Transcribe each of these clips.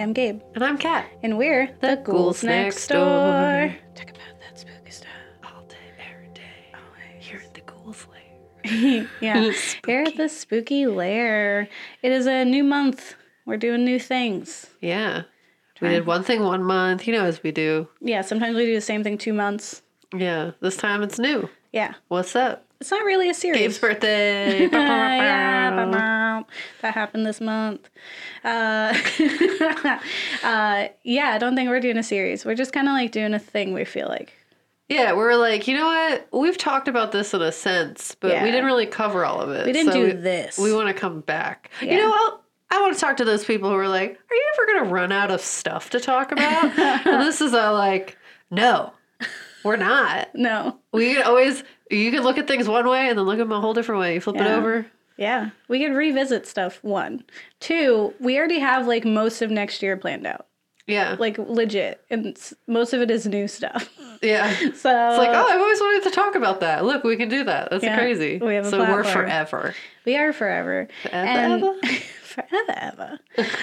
I'm Gabe, And I'm Kat. and we're the, Ghouls, Next Door. Talk about that spooky stuff. All day, every day. Here at the Ghouls Lair. yeah, here at the spooky lair. It is a new month. We're doing new things. Yeah. We did one thing one month, you know, as we do. Yeah, sometimes we do the same thing two months. Yeah. This time it's new. Yeah, What's up? it's not really a series. Gabe's birthday. yeah, that happened this month. Uh, uh, yeah, I don't think we're doing a series. We're just kind of like doing a thing. We feel like. yeah, we're like, you know what? We've talked about this in a sense, but Yeah. we didn't really cover all of it. We didn't so do we, this. We want to come back. Yeah. You know what? I want to talk to those people who are like, are you ever going to run out of stuff to talk about? and this is a like, no, we're not. no. We can always you can look at things one way and then look at them a whole different way. You flip it over. Yeah, we could revisit stuff. One, two. We already have like most of next year planned out, Yeah. like legit, and most of it is new stuff. yeah. So It's like, oh, I've always wanted to talk about that. Look, we can do that. That's Yeah, crazy. we have a so we're forever. we are forever, Forever, forever, ever.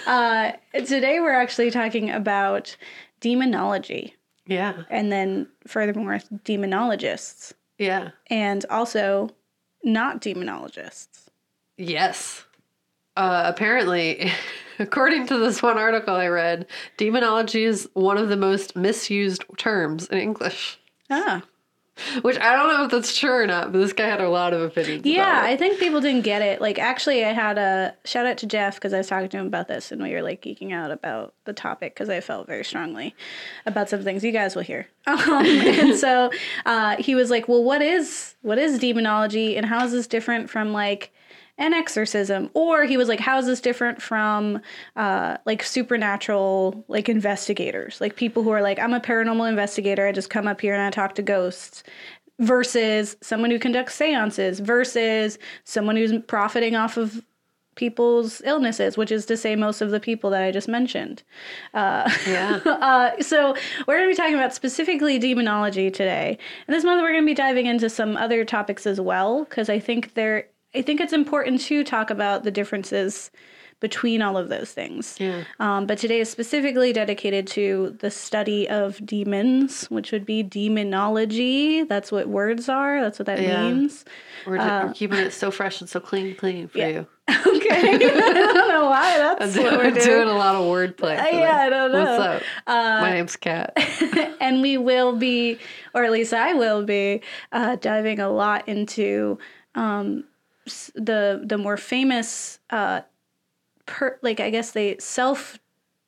uh, today we're actually talking about demonology, Yeah. and then furthermore, demonologists, Yeah. and also not demonologists. Yes. Uh, apparently, according to this one article I read, demonology is one of the most misused terms in English. Ah, Which I don't know if that's true or not, but this guy had a lot of opinions. Yeah, about it. I think people didn't get it. Like, actually, I had a shout out to Jeff because I was talking to him about this, and we were like geeking out about the topic because I felt very strongly about some things. You guys will hear. Um, and so uh, he was like, "Well, what is what is demonology, and how is this different from like?" An exorcism or he was like how is this different from uh like supernatural like investigators? Like people who are like i'm a paranormal investigator i just come up here and i talk to ghosts versus someone who conducts seances versus someone who's profiting off of people's illnesses which is to say most of the people that i just mentioned. Yeah. uh, so we're going to be talking about specifically demonology today. And this month we're going to be diving into some other topics as well because i think there i think it's important to talk about the differences between all of those things Yeah. um, but today is specifically dedicated to the study of demons, which would be demonology. That's what words are. That's what that Yeah. means. We're, we're keeping it so fresh and so clean, clean for Uh, yeah. you. Okay. I don't know why that's what we're We're doing. doing a lot of wordplay. Uh, yeah, I don't know. Uh, What's up? My name's Kat. and we will be, or at least I will be, uh, diving a lot into um, the the more famous, uh, per, like I guess they self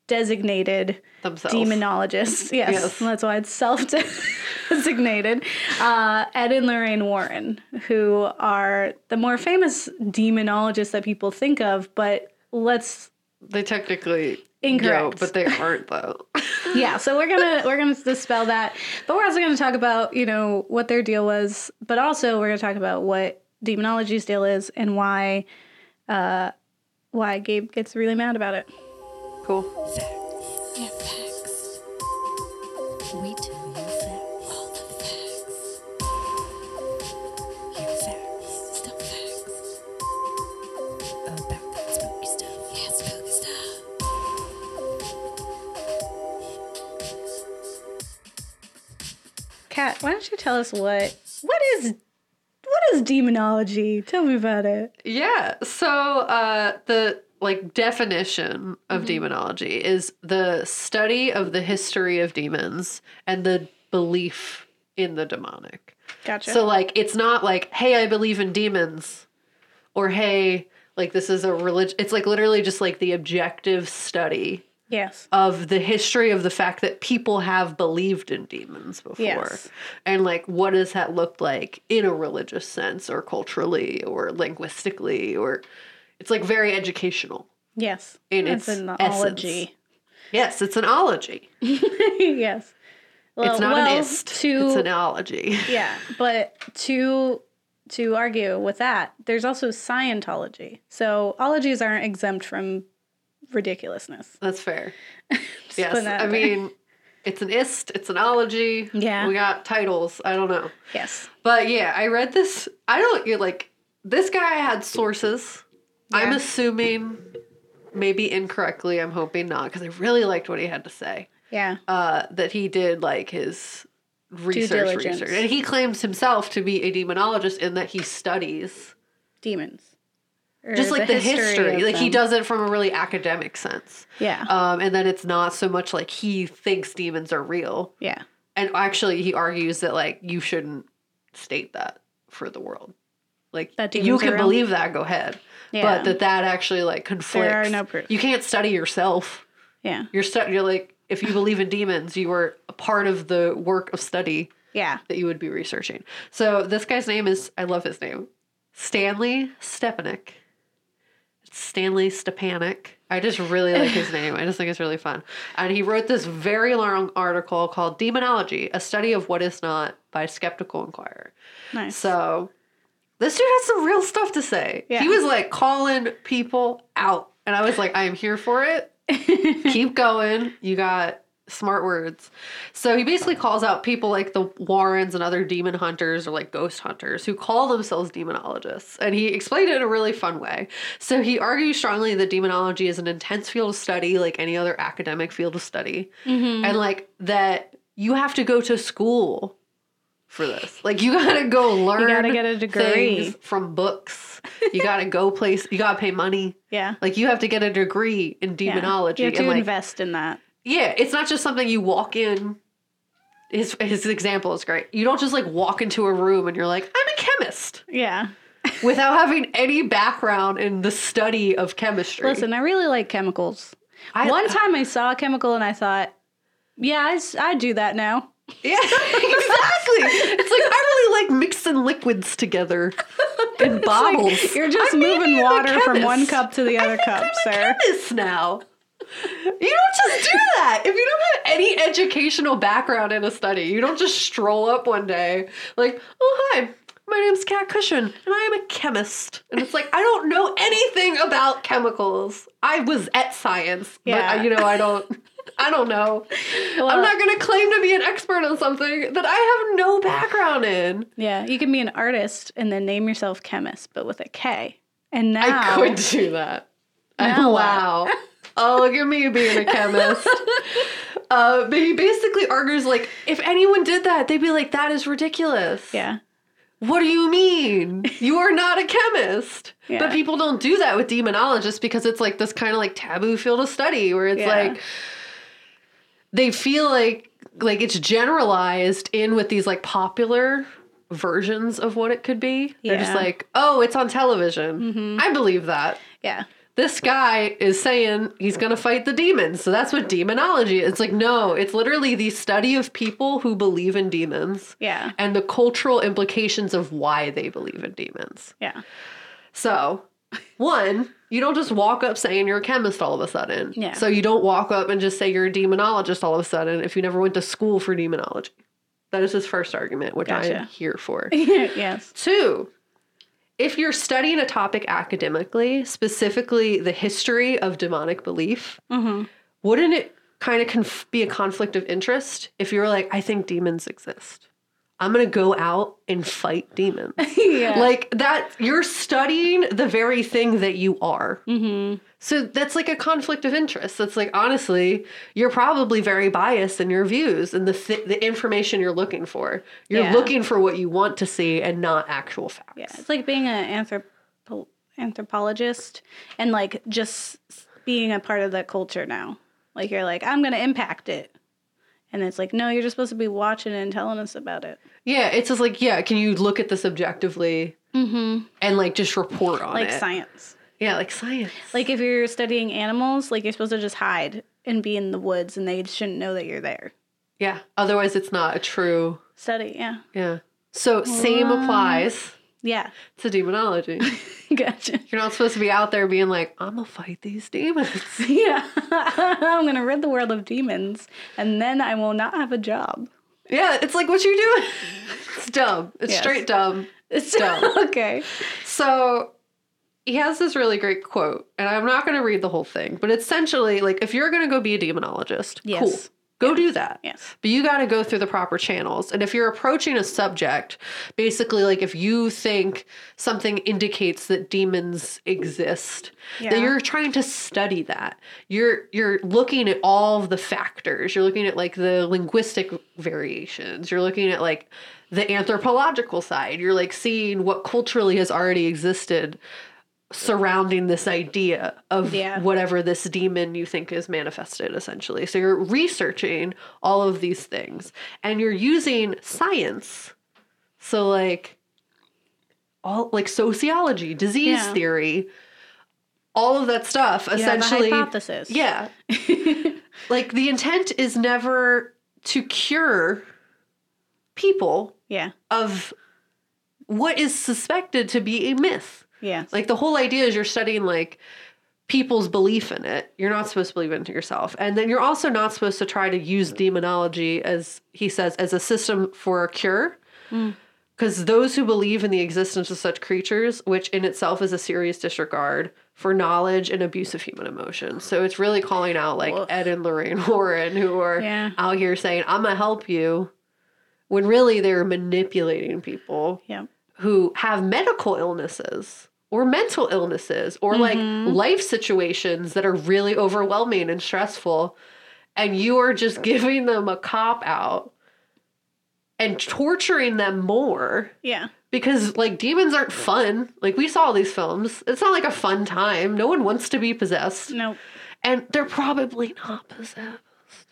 designated Themselves. demonologists. Yes, Yes. that's why it's self designated. Uh, Ed and Lorraine Warren, who are the more famous demonologists that people think of, but let's They technically Incorrect. go, but they aren't though. yeah so we're gonna we're gonna dispel that but we're also gonna talk about you know what their deal was but also we're gonna talk about what demonology's deal is and why uh why gabe gets really mad about it cool. Yeah, facts. We tell you facts. All the facts. Yeah, facts. Still facts. About that spooky stuff. Yeah, spooky stuff. kat why don't you tell us what what is is demonology tell me about it Yeah. So uh, the like definition Mm-hmm. of demonology is the study of the history of demons and the belief in the demonic. gotcha So like it's not like, hey, I believe in demons or hey, like this is a religion it's like literally just like the objective study yes. of the history of the fact that people have believed in demons before. Yes. and like what does that look like in a religious sense or culturally or linguistically or it's like very educational. Yes. In it's its an essence. ology. Yes it's an ology. Yes. Well, it's not well, an ist to it's an ology. Yeah, but to to argue with that, there's also Scientology. So ologies aren't exempt from ridiculousness. that's fair yes that i there. mean it's an ist it's an ology Yeah. we got titles i don't know yes, But yeah, I read this. I don't you're like this guy had sources. I'm assuming maybe incorrectly, I'm hoping not, because I really liked what he had to say. Yeah. Uh, that he did like his research, research, and he claims himself to be a demonologist in that he studies Demons. Just like the, history, of like he does it from a really academic sense. Yeah. Um, and then it's not so much like he thinks demons are real, yeah. and actually he argues that like you shouldn't state that for the world. Like That you can real? believe that, go ahead. Yeah. But that that actually like conflicts. there are no proofs. You can't study yourself. Yeah. You're stu- You're like if you believe in demons, you are a part of the work of study Yeah. that you would be researching. So this guy's name is I love his name, Stanley Stepanek. Stanley Stepanek. I just really like his name. I just think it's really fun. And he wrote this very long article called Demonology: A Study of What Is Not by Skeptical Inquirer. Nice. So this dude has some real stuff to say. Yeah. He was like calling people out. And I was like, I am here for it. Keep going. You got smart words. So he basically calls out people like the Warrens and other demon hunters or like ghost hunters who call themselves demonologists. And he explained it in a really fun way. So he argues strongly that demonology is an intense field of study, like any other academic field of study. Mm-hmm. And like that you have to go to school for this. Like you gotta go learn. You gotta get a degree. from books. You gotta go place. You gotta pay money. yeah. Like you have to get a degree in Yeah. demonology. You have to like invest in that. Yeah, it's not just something you walk in. His his example is great. You don't just like walk into a room and you're like, I'm a chemist Yeah. without having any background in the study of chemistry. Listen, I really like chemicals. I- One uh, time I saw a chemical and I thought, yeah, I do that now. Yeah, exactly. it's like I really like mixing liquids together in bottles. You're just I moving water from one cup to the other I cup, I'm sir. a chemist now. You don't just do that. If you don't have any educational background in a study, you don't just stroll up one day like, "Oh hi, my name's Kat Cushion, and I am a chemist." And it's like I don't know anything about chemicals. I was at science, but uh, Yeah. I, you know I don't. I don't know. I'm not going to claim to be an expert on something that I have no background in. Yeah, you can be an artist and then name yourself chemist, but with a K. And now I could do that. Now wow. oh, look at me being a chemist. uh, but he basically argues like, if anyone did that, they'd be like, that is ridiculous. Yeah. What do you mean? You are not a chemist. Yeah. But people don't do that with demonologists because it's like this kind of like taboo field of study where it's Yeah. like they feel like like it's generalized in with these like popular versions of what it could be. They're just Mm-hmm. like, oh, it's on television. I believe that. Yeah. This guy is saying he's going to fight the demons. So that's what demonology is. It's like, no, it's literally the study of people who believe in demons Yeah. and the cultural implications of why they believe in demons. Yeah. So, one, you don't just walk up saying you're a chemist all of a sudden. Yeah. So you don't walk up and just say you're a demonologist all of a sudden if you never went to school for demonology. That is his first argument, which I am here for. yes. Two, if you're studying a topic academically, specifically the history of demonic belief, Mm-hmm. wouldn't it kind of conf- be a conflict of interest if you were like, I think demons exist? I'm going to go out and fight demons. yeah. Like that, you're studying the very thing that you are. mm-hmm. So that's like a conflict of interest. That's like honestly, you're probably very biased in your views and the th- the information you're looking for. You're Yeah. looking for what you want to see and not actual facts. Yeah. It's like being an anthropo- anthropologist and like just being a part of that culture now. Like you're like, I'm going to impact it. And it's like, no, you're just supposed to be watching and telling us about it. Yeah, it's just like yeah. Can you look at this objectively Mm-hmm. and like just report on Like it? Like science. Yeah, like science. Like if you're studying animals, like you're supposed to just hide and be in the woods and they shouldn't know that you're there. yeah. Otherwise, it's not a true. Study, yeah. Yeah. So same applies Yeah. It's a demonology. gotcha. You're not supposed to be out there being like, I'm gonna fight these demons. Yeah. I'm going to rid the world of demons and then I will not have a job. Yeah, it's like what you're doing. it's dumb. It's Yes. straight dumb. It's Dumb. okay. So he has this really great quote, and I'm not going to read the whole thing, but essentially, like, if you're going to go be a demonologist, Yes. cool. Go do that. Yes. But you got to go through the proper channels. And if you're approaching a subject, basically, like if you think something indicates that demons exist, Yeah. that you're trying to study that. You're you're looking at all of the factors. You're looking at like the linguistic variations. You're looking at like the anthropological side. You're like seeing what culturally has already existed surrounding this idea of Yeah. whatever this demon you think is manifested essentially. So you're researching all of these things and you're using science. So like all like sociology, disease Yeah. theory, all of that stuff You have a essentially hypothesis. yeah. like the intent is never to cure people Yeah. of what is suspected to be a myth. Yeah. Like the whole idea is you're studying like people's belief in it. You're not supposed to believe it to yourself. And then you're also not supposed to try to use demonology as he says as a system for a cure. Mm. Because those who believe in the existence of such creatures, which in itself is a serious disregard for knowledge and abuse of human emotion. So it's really calling out like Woof. Ed and Lorraine Warren who are Yeah. out here saying, I'm gonna help you when really they're manipulating people Yeah. who have medical illnesses or mental illnesses or like mm-hmm. life situations that are really overwhelming and stressful and you are just giving them a cop out and torturing them more Yeah. because like demons aren't fun like we saw these films it's not like a fun time no one wants to be possessed Nope. and they're probably not possessed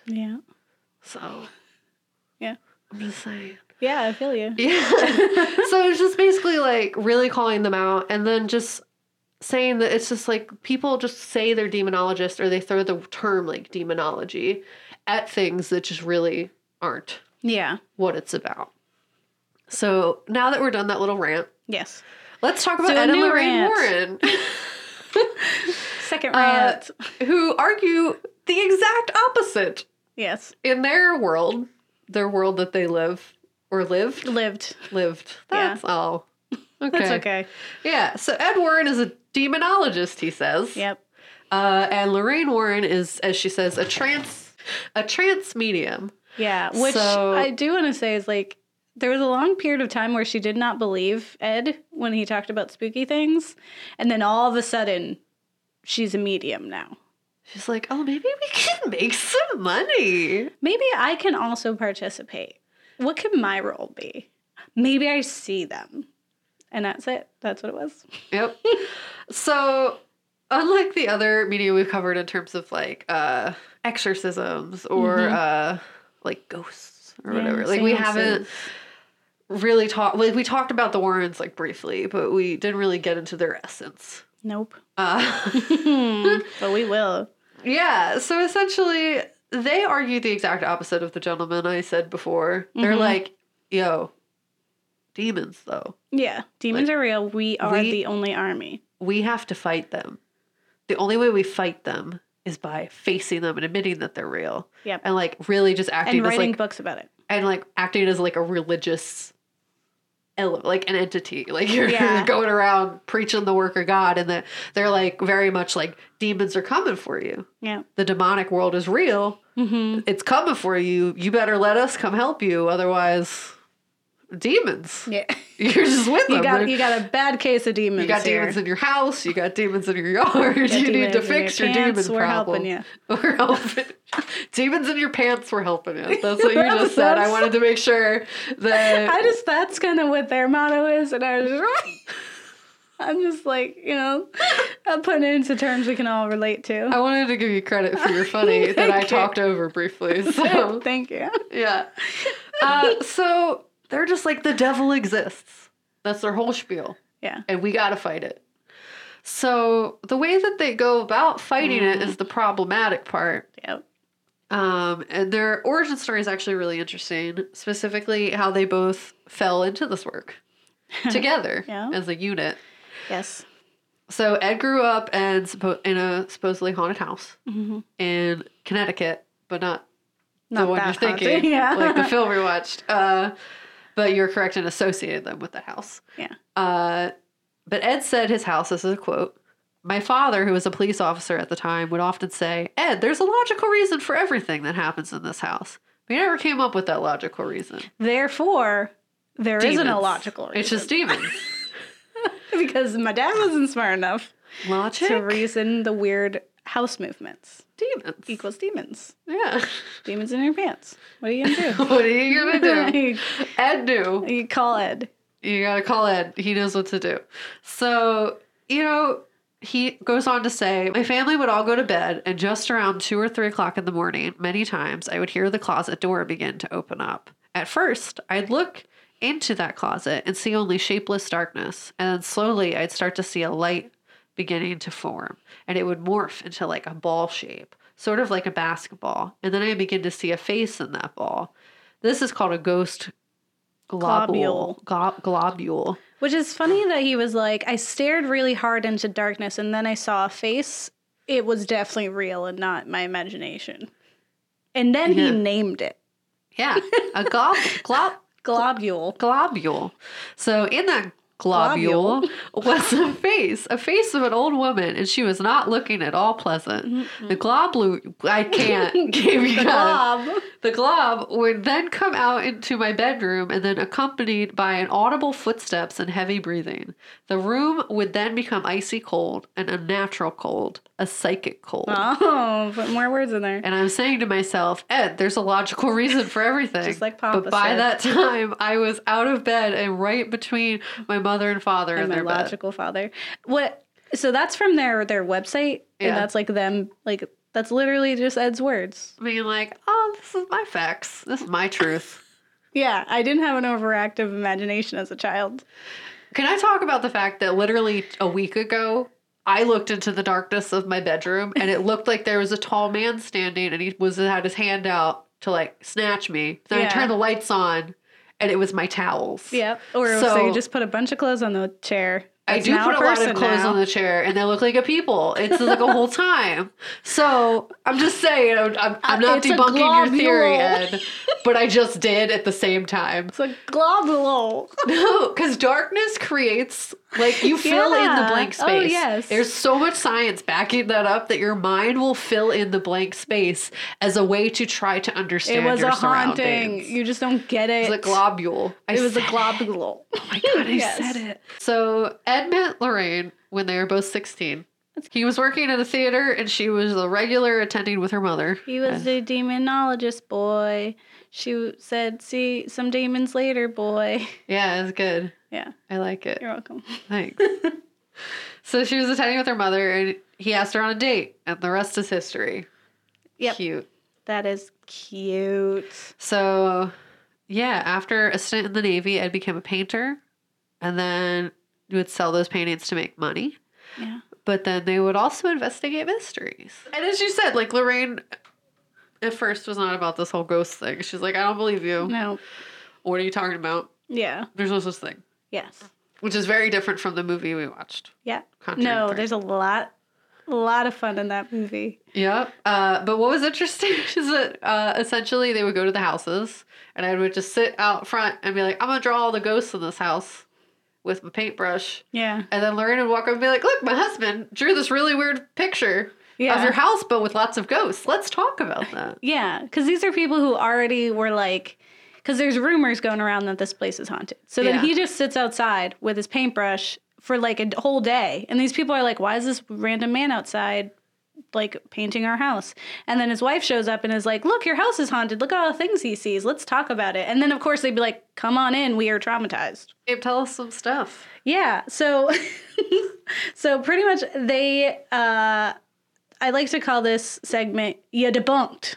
Yeah. so Yeah. i'm just saying Yeah, I feel you. Yeah. so it's just basically like really calling them out and then just saying that it's just like people just say they're demonologists or they throw the term like demonology at things that just really aren't Yeah. what it's about. So now that we're done that little rant, Yes. let's talk about Do a Ed and new Lorraine. Warren, Second Uh, rant. who argue the exact opposite yes. in their world, their world that they live or lived, Lived. lived. Yeah. That's all. Okay. That's okay. Yeah, so Ed Warren is a demonologist, he says. Yep. Uh, and Lorraine Warren is, as she says, a trance a trance medium. Yeah. Which So- I do want to say is like there was a long period of time where she did not believe Ed when he talked about spooky things. And then all of a sudden she's a medium now. She's like, oh, maybe we can make some money. Maybe I can also participate. What could my role be? Maybe I see them. And that's it. That's what it was. Yep. so, unlike the other media we've covered in terms of like uh, exorcisms or uh, like ghosts or Yeah, whatever, like we haven't really talked. Like we talked about the Warrens like briefly, but we didn't really get into their essence. Nope. Uh, But we will. Yeah, so essentially, they argue the exact opposite of the gentleman I said before. They're Mhm. like, yo, demons, though. Yeah. Demons are real. We are we- the only army. We have to fight them. The only way we fight them is by facing them and admitting that they're real. Yep. And like really just acting And as writing like books about it. and like acting as like a religious like an entity like you're Yeah. going around preaching the work of god and that they're like very much like demons are coming for you Yeah. the demonic world is real Mm-hmm. it's coming for you. You better let us come help you. Otherwise, demons. Yeah. You're just with You them. got you got a bad case of demons. you got here. demons in your house. You got demons in your yard. got You need to fix your your, demon We're problem. helping We're helping. demons in your pants. We're helping you. That's what you just said. I wanted to make sure that I just that's kind of what their motto is, and I was just, I'm just like you know, I'm putting it into terms we can all relate to. I wanted to give you credit for your funny that I you. talked over briefly. So Thank you. yeah. Uh, so they're just like the devil exists. That's their whole spiel. Yeah. and we got to fight it. So the way that they go about fighting it is the problematic part. Yep. Um, and their origin story is actually really interesting, specifically how they both fell into this work together Yeah. as a unit. Yes. So Ed grew up and suppo- in a supposedly haunted house Mm-hmm. in Connecticut, but not the one you're haunted, thinking, yeah. like the film we watched. Uh, but you're correct and associated them with the house. Yeah. Uh, but Ed said his house, this is a quote, my father, who was a police officer at the time, would often say, Ed, there's a logical reason for everything that happens in this house. We never came up with that logical reason. Therefore, there not a logical reason. It's just demons. because my dad wasn't smart enough Logic. to reason the weird house movements demons. equals demons. Yeah. Demons in your pants. What are you gonna do? what are you gonna do? Ed knew. you call Ed. You gotta call Ed. He knows what to do. So, you know, he goes on to say, My family would all go to bed, and just around two or three o'clock in the morning, many times I would hear the closet door begin to open up. At first, I'd look into that closet and see only shapeless darkness, and then slowly I'd start to see a light beginning to form, and it would morph into like a ball shape, sort of like a basketball. And then I begin to see a face in that ball. This is called a ghost globule. Glo- globule. Which is funny that he was like, I stared really hard into darkness and then I saw a face. It was definitely real and not my imagination. And then Yeah. he named it Yeah, a glob, glob, globule. globule. So in that globule was a face, a face of an old woman, and she was not looking at all pleasant. The globule, I can't give you The glob. The glob would then come out into my bedroom and then accompanied by an audible footsteps and heavy breathing. The room would then become icy cold, an unnatural cold, a psychic cold. Oh, put more words in there. And I'm saying to myself, Ed, there's a logical reason for everything. Just like Papa But by said. that time, I was out of bed and right between my mother and father And my their bed. logical father. What? So that's from their their website, Yeah. and that's like them. Like that's literally just Ed's words. Being like, oh, this is my facts. This is my truth. Yeah, I didn't have an overactive imagination as a child. Can I talk about the fact that literally a week ago, I looked into the darkness of my bedroom and it looked like there was a tall man standing and he was had his hand out to like snatch me. Then I turned the lights on and it was my towels. Yep. Or so, So- you just put a bunch of clothes on the chair. I do put a, lot of clothes now. on the chair, and they look like a people. It's like a whole time. So I'm just saying, I'm, I'm, I'm Uh, not it's debunking your theory. Ed, but I just did at the same time. It's a globule. No, because darkness creates like you fill in the Yeah. blank Oh, space. yes. There's so much science backing that up that your mind will fill in the blank space as a way to try to understand. It was your a haunting. You just don't get it. It's a globule. I it was a globule. Oh my god, I Yes. said it. So Ed met Lorraine when they were both 16. He was working at a theater and she was a regular attending with her mother. He was a demonologist boy. She said, "See some demons later, boy." Yeah, it's good. Yeah, I like it. you're welcome. Thanks. so she was attending with her mother and he asked her on a date, and the rest is history. Yep. Cute. That is cute. So, yeah, after a stint in the Navy, Ed became a painter and then would sell those paintings to make money. Yeah. But then they would also investigate mysteries. And as you said, like Lorraine at first was not about this whole ghost thing. She's like, I don't believe you. No. What are you talking about? Yeah. There's no such thing. Yes. Which is very different from the movie we watched. Yeah. Conjuring No, three. there's a lot, a lot of fun in that movie. Yep. Uh, but what was interesting is that uh, essentially they would go to the houses and I would just sit out front and be like, I'm going to draw all the ghosts in this house with my paintbrush. Yeah. And then Lorraine would walk up and be like, Look, my husband drew this really weird picture Yeah. of your house, but with lots of ghosts. Let's talk about that. Yeah, because these are people who already were like, because there's rumors going around that this place is haunted. So then Yeah. he just sits outside with his paintbrush for like a whole day, and these people are like, "Why is this random man outside?" Like painting our house, and then his wife shows up and is like, "Look, your house is haunted. Look at all the things he sees. Let's talk about it." And then, of course, they'd be like, "Come on in. We are traumatized." Gabe, tell us some stuff. Yeah. So, so pretty much they. uh I like to call this segment "You Debunked."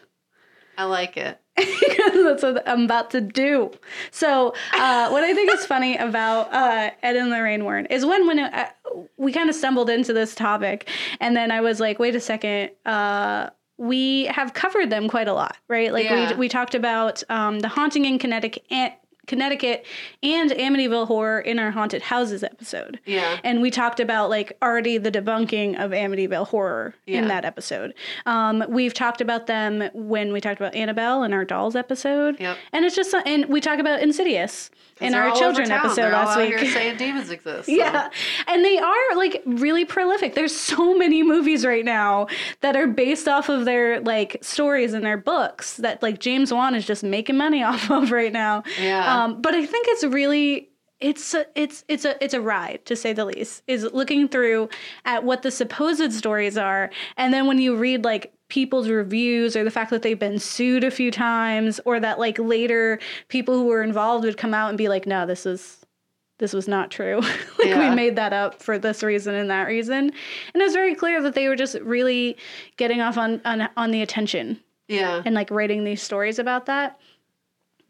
I like it. That's what I'm about to do. So, uh, what I think is funny about uh, Ed and Lorraine Warren is when when uh, we kind of stumbled into this topic, and then I was like, wait a second. Uh, we have covered them quite a lot, right? Like Yeah. we, we talked about um, the haunting in Connecticut, Connecticut and Amityville Horror in our haunted houses episode. Yeah. And we talked about like already the debunking of Amityville Horror Yeah. in that episode. Um, we've talked about them when we talked about Annabelle in our dolls episode. Yep. And it's just, and we talk about Insidious in our children episode They're last week. Saying demons exist. so. Yeah. And they are like really prolific. There's so many movies right now that are based off of their like stories and their books that like James Wan is just making money off of right now. Yeah. Um, Um, but I think it's really it's a, it's it's a it's a ride to say the least. Is looking through at what the supposed stories are, and then when you read like people's reviews or the fact that they've been sued a few times, or that like later people who were involved would come out and be like, no, this is this was not true. like Yeah. we made that up for this reason and that reason. And it's very clear that they were just really getting off on on, on the attention Yeah. and like writing these stories about that.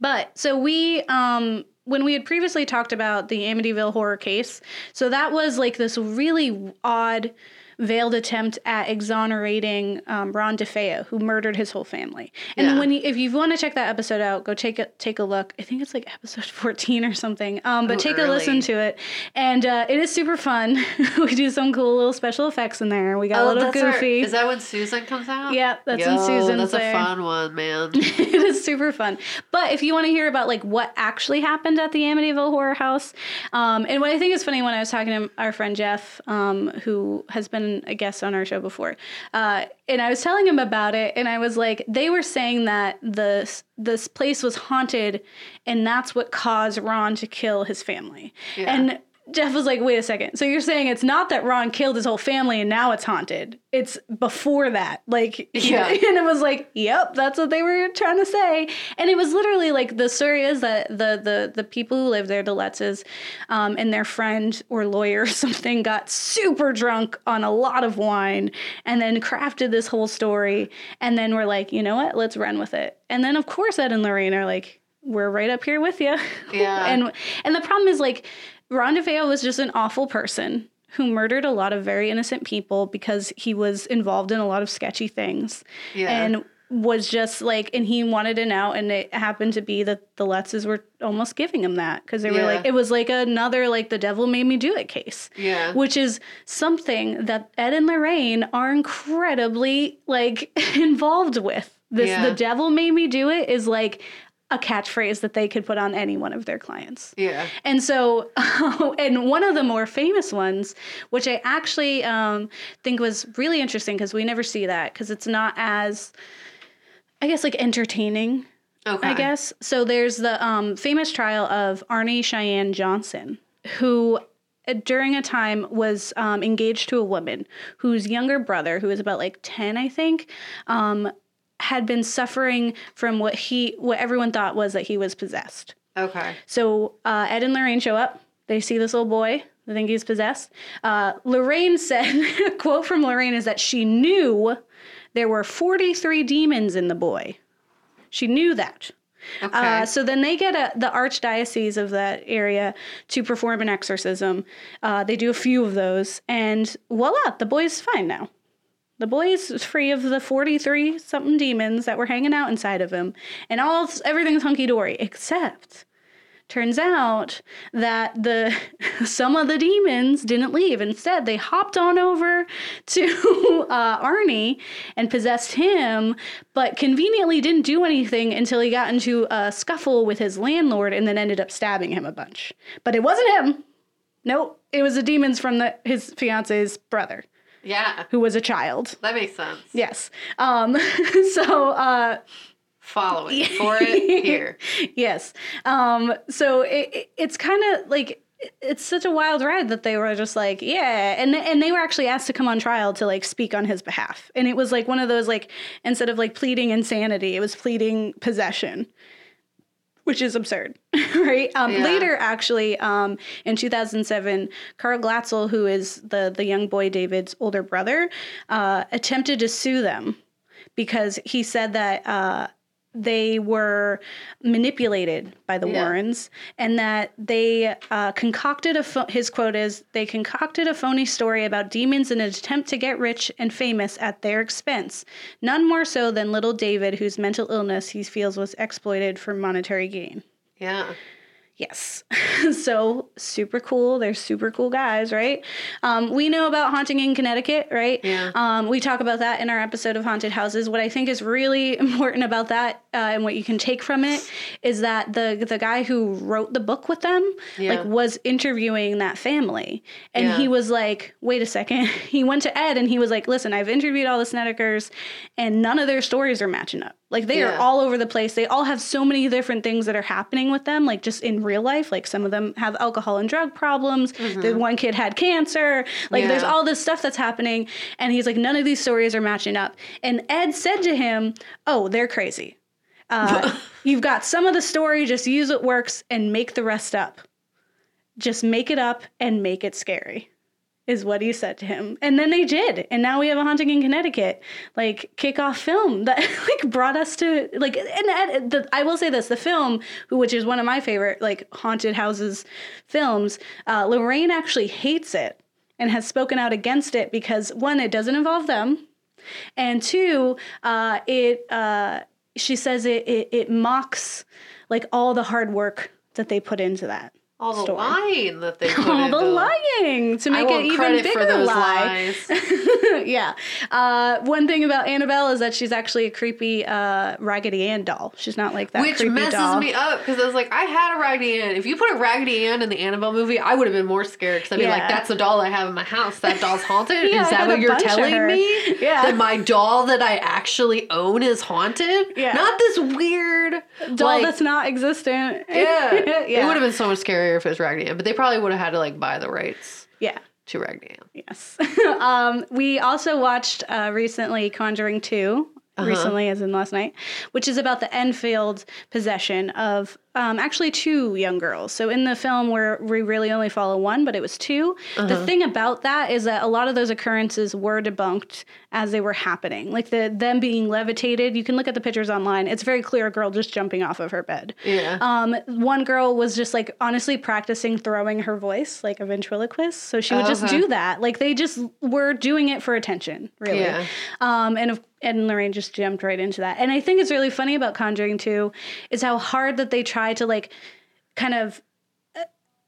But so we um when we had previously talked about the Amityville horror case, so that was like this really odd veiled attempt at exonerating um, Ron DeFeo, who murdered his whole family. And Yeah. when you, if you want to check that episode out, go take a take a look. I think it's like episode fourteen or something. Um, but Ooh, take a listen to it, and uh, it is super fun. we do some cool little special effects in there. We got a little Oh, that's our- goofy. is that when Susan comes out? Yeah, that's when Yo, Susan's That's there. a fun one, man. it is super fun. But if you want to hear about like what actually happened at the Amityville Horror House, um, and what I think is funny when I was talking to our friend Jeff, um, who has been a guest on our show before, uh, and I was telling him about it, and I was like, they were saying that the this place was haunted, and that's what caused Ron to kill his family, Yeah. and. Jeff was like, wait a second. So you're saying it's not that Ron killed his whole family and now it's haunted. It's before that. Like, Yeah. and it was like, yep, that's what they were trying to say. And it was literally like the story is that the the the people who live there, the Lutzes, um, and their friend or lawyer or something got super drunk on a lot of wine and then crafted this whole story. And then we're like, you know what? Let's run with it. And then of course Ed and Lorraine are like, we're right up here with you. Yeah. and and the problem is like Ron DeFeo was just an awful person who murdered a lot of very innocent people because he was involved in a lot of sketchy things. Yeah. And was just like, and he wanted an out, and it happened to be that the Lutzes were almost giving him that because they were Yeah. like, it was like another like the devil made me do it case, Yeah. which is something that Ed and Lorraine are incredibly like involved with. This Yeah. the devil made me do it is like a catchphrase that they could put on any one of their clients. Yeah. And so, and one of the more famous ones, which I actually um, think was really interesting because we never see that because it's not as, I guess, like entertaining. Okay. I guess so. There's the um, famous trial of Arne Cheyenne Johnson, who uh, during a time was um, engaged to a woman whose younger brother, who was about like ten, I think, um, had been suffering from what he, what everyone thought was that he was possessed. Okay. So uh, Ed and Lorraine show up. They see this little boy. They think he's possessed. Uh, Lorraine said, a quote from Lorraine is that she knew there were 43 demons in the boy. She knew that. Okay. Uh, so then they get a, the archdiocese of that area to perform an exorcism. Uh, they do a few of those, and voila, the boy's fine now. The boy is free of the 43 something demons that were hanging out inside of him, and all everything's hunky dory, except turns out that the some of the demons didn't leave. Instead they hopped on over to uh, arne and possessed him but conveniently didn't do anything until he got into a scuffle with his landlord and then ended up stabbing him a bunch. But it wasn't him. Nope. It was the demons from the, his fiance's brother yeah. who was a child That makes sense. yes um so uh Following for it here. yes. Um, so it, it- it's kind of like it's such a wild ride that they were just like, yeah, and and they were actually asked to come on trial to like speak on his behalf, and it was like one of those like instead of like pleading insanity, it was pleading possession. Which is absurd, right? Um, Yeah. Later, actually, um, in 2007, Carl Glatzel, who is the the young boy David's older brother, uh, attempted to sue them because he said that uh, they were manipulated by the Yeah. Warrens and that they uh, concocted a pho- his quote is they concocted a phony story about demons in an attempt to get rich and famous at their expense none more so than little David whose mental illness he feels was exploited for monetary gain Yeah. Yes. so super cool. They're super cool guys, right? Um, we know about haunting in Connecticut, right? Yeah. Um, we talk about that in our episode of haunted houses. What I think is really important about that uh, and what you can take from it is that the the guy who wrote the book with them, Yeah. like, was interviewing that family, and Yeah. he was like, "Wait a second. He went to Ed and he was like, "Listen, I've interviewed all the Snedekers, and none of their stories are matching up. Like they are all over the place. They all have so many different things that are happening with them, like just in real life. Like some of them have alcohol and drug problems. The one kid had cancer. Like there's Mm-hmm. All this stuff that's happening. And he's like, none of these stories are matching up. And Ed said to him, Oh, they're crazy. Uh, you've got some of the story, just use what works and make the rest up. Just make it up and make it scary is what he said to him. And then they did. And now we have a haunting in Connecticut, like kickoff film that like brought us to like and, the, I will say this, the film, which is one of my favorite like haunted houses films, uh, Lorraine actually hates it and has spoken out against it because one, it doesn't involve them. And two, uh, it uh, she says it, it it mocks like all the hard work that they put into that. All the story. lying that they put All the into- lying to make it even bigger lie. lies. yeah. Uh, one thing about Annabelle is that she's actually a creepy uh, Raggedy Ann doll. She's not like that Which creepy messes doll. me up because I was like, I had a Raggedy Ann. If you put a Raggedy Ann in the Annabelle movie, I would have been more scared because I'd be Yeah. like, that's the doll I have in my house. That doll's haunted. Yeah, is that what you're telling me? Yeah. That my doll that I actually own is haunted? Yeah. Not this weird doll like, that's not existent. Yeah. yeah. It would have been so much scarier if it was Ann, but they probably would have had to like buy the rights Yeah. to Ann. Yes. um, we also watched uh, recently Conjuring 2, Uh-huh. recently as in last night, which is about the Enfield possession of um, actually two young girls. So in the film where we really only follow one, but it was 2 Uh-huh. The thing about that is that a lot of those occurrences were debunked as they were happening. Like the them being levitated, you can look at the pictures online. It's very clear a girl just jumping off of her bed. Yeah. Um, one girl was just like honestly practicing throwing her voice like a ventriloquist. So she would just do that. Like they just were doing it for attention, really. Yeah. Um, and of, and Lorraine just jumped right into that. And I think it's really funny about Conjuring 2 is how hard that they try to like kind of uh,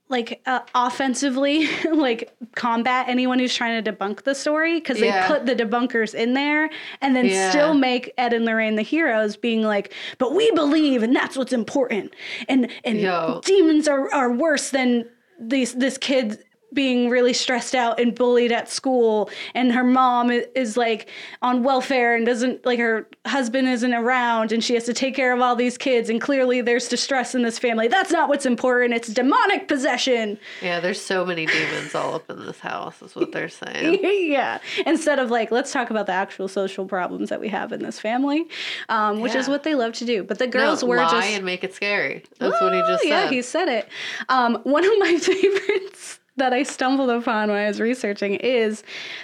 like uh, offensively like combat anyone who's trying to debunk the story because they Yeah. put the debunkers in there and then Yeah. still make Ed and Lorraine the heroes being like but we believe and that's what's important and and Yo. demons are, are worse than these this kid being really stressed out and bullied at school and her mom is like on welfare and doesn't like her husband isn't around and she has to take care of all these kids and clearly there's distress in this family that's not what's important it's demonic possession yeah, there's so many demons all up in this house, is what they're saying. yeah instead of like let's talk about the actual social problems that we have in this family um, which is what they love to do but the No, girls were lie just and make it scary. That's what he just Oh, yeah, said. he said it. Um, one of my favorites that I stumbled upon when I was researching is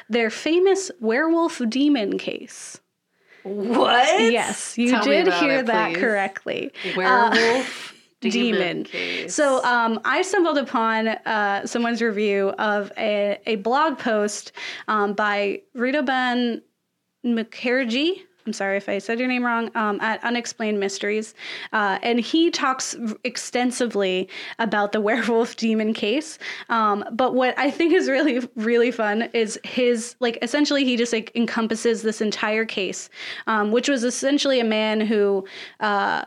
their famous werewolf demon case. What? Yes, you Tell did hear it, that please. correctly. Uh, Werewolf demon. demon. case. So um, I stumbled upon uh, someone's review of a, a blog post um, by Rita Ben Mukherjee. I'm sorry if I said your name wrong, um, at Unexplained Mysteries. Uh, and he talks extensively about the werewolf demon case. Um, but what I think is really, really fun is his, like, essentially, he just like encompasses this entire case, um, which was essentially a man who, uh,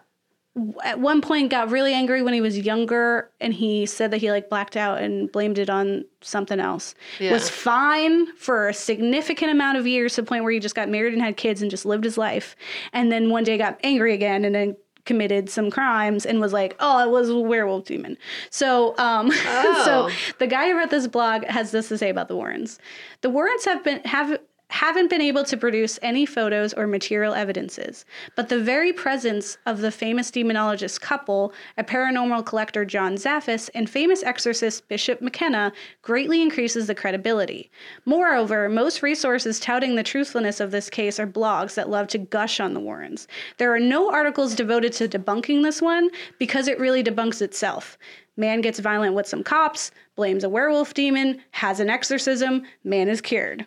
at one point got really angry when he was younger and he said that he like blacked out and blamed it on something else Yeah. was fine for a significant amount of years to the point where he just got married and had kids and just lived his life and then one day got angry again and then committed some crimes and was like oh it was a werewolf demon so um Oh. so the guy who wrote this blog has this to say about the warrens the warrens have been have haven't been able to produce any photos or material evidences, but the very presence of the famous demonologist couple, a paranormal collector John Zaffis, and famous exorcist Bishop McKenna greatly increases the credibility. Moreover, most resources touting the truthfulness of this case are blogs that love to gush on the Warrens. There are no articles devoted to debunking this one because it really debunks itself. Man gets violent with some cops, blames a werewolf demon, has an exorcism, man is cured.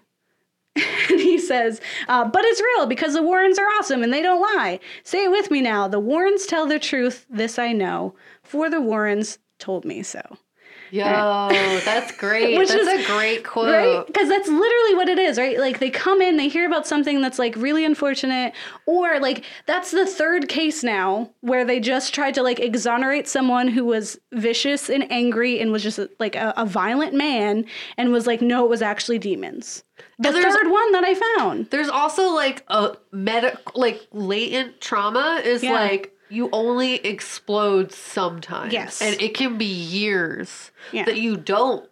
and he says, uh, but it's real because the Warrens are awesome and they don't lie. Say it with me now. The Warrens tell the truth, this I know. For the Warrens told me so. Yo, that's great. Which that's is- a great quote. Right? Because that's literally what it is, right? Like they come in, they hear about something that's like really unfortunate, or like that's the third case now where they just tried to like exonerate someone who was vicious and angry and was just like a, a violent man and was like, no, it was actually demons. The third one that I found. There's also like a meta, like latent trauma is Yeah. like you only explode sometimes. Yes. And it can be years Yeah. that you don't.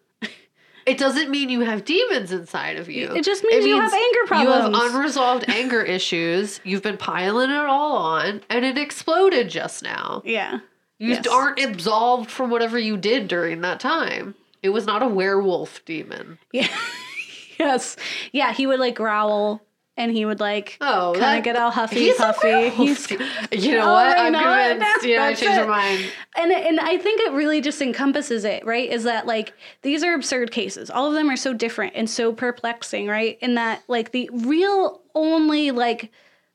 It doesn't mean you have demons inside of you. It just means you have anger problems. You have unresolved anger issues. You've been piling it all on, and it exploded just now. Yeah. You Yes. aren't absolved from whatever you did during that time. It was not a werewolf demon. Yeah. yes. Yeah, he would like growl and he would like Oh, kind of get all huffy He's puffy. He's you know Oh, what? I I'm know it. convinced. Yeah, I That's changed my mind. and and I think it really just encompasses it, right? Is that like these are absurd cases. All of them are so different and so perplexing, right? In that like the real only like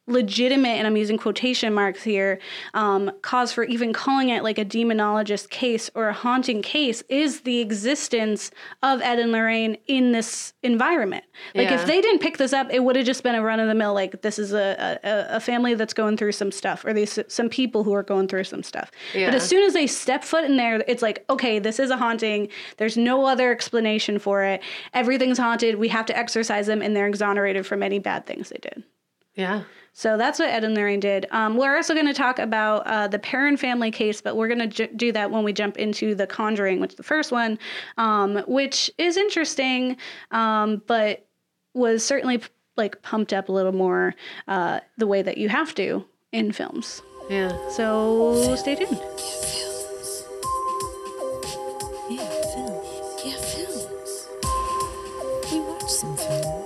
legitimate and i'm using quotation marks here um, cause for even calling it like a demonologist case or a haunting case is the existence of ed and lorraine in this environment like Yeah. if they didn't pick this up it would have just been a run-of-the-mill like this is a, a, a family that's going through some stuff or these some people who are going through some stuff but as soon as they step foot in there it's like okay this is a haunting there's no other explanation for it everything's haunted we have to exorcise them and they're exonerated from any bad things they did Yeah. So that's what Ed and Lorraine did. Um, we're also going to talk about uh, the Perron family case, but we're going to j- do that when we jump into The Conjuring, which is the first one, um, which is interesting, um, but was certainly like pumped up a little more uh, the way that you have to in films. Yeah. So stay tuned. Yeah, films. Yeah, films. We watch some films.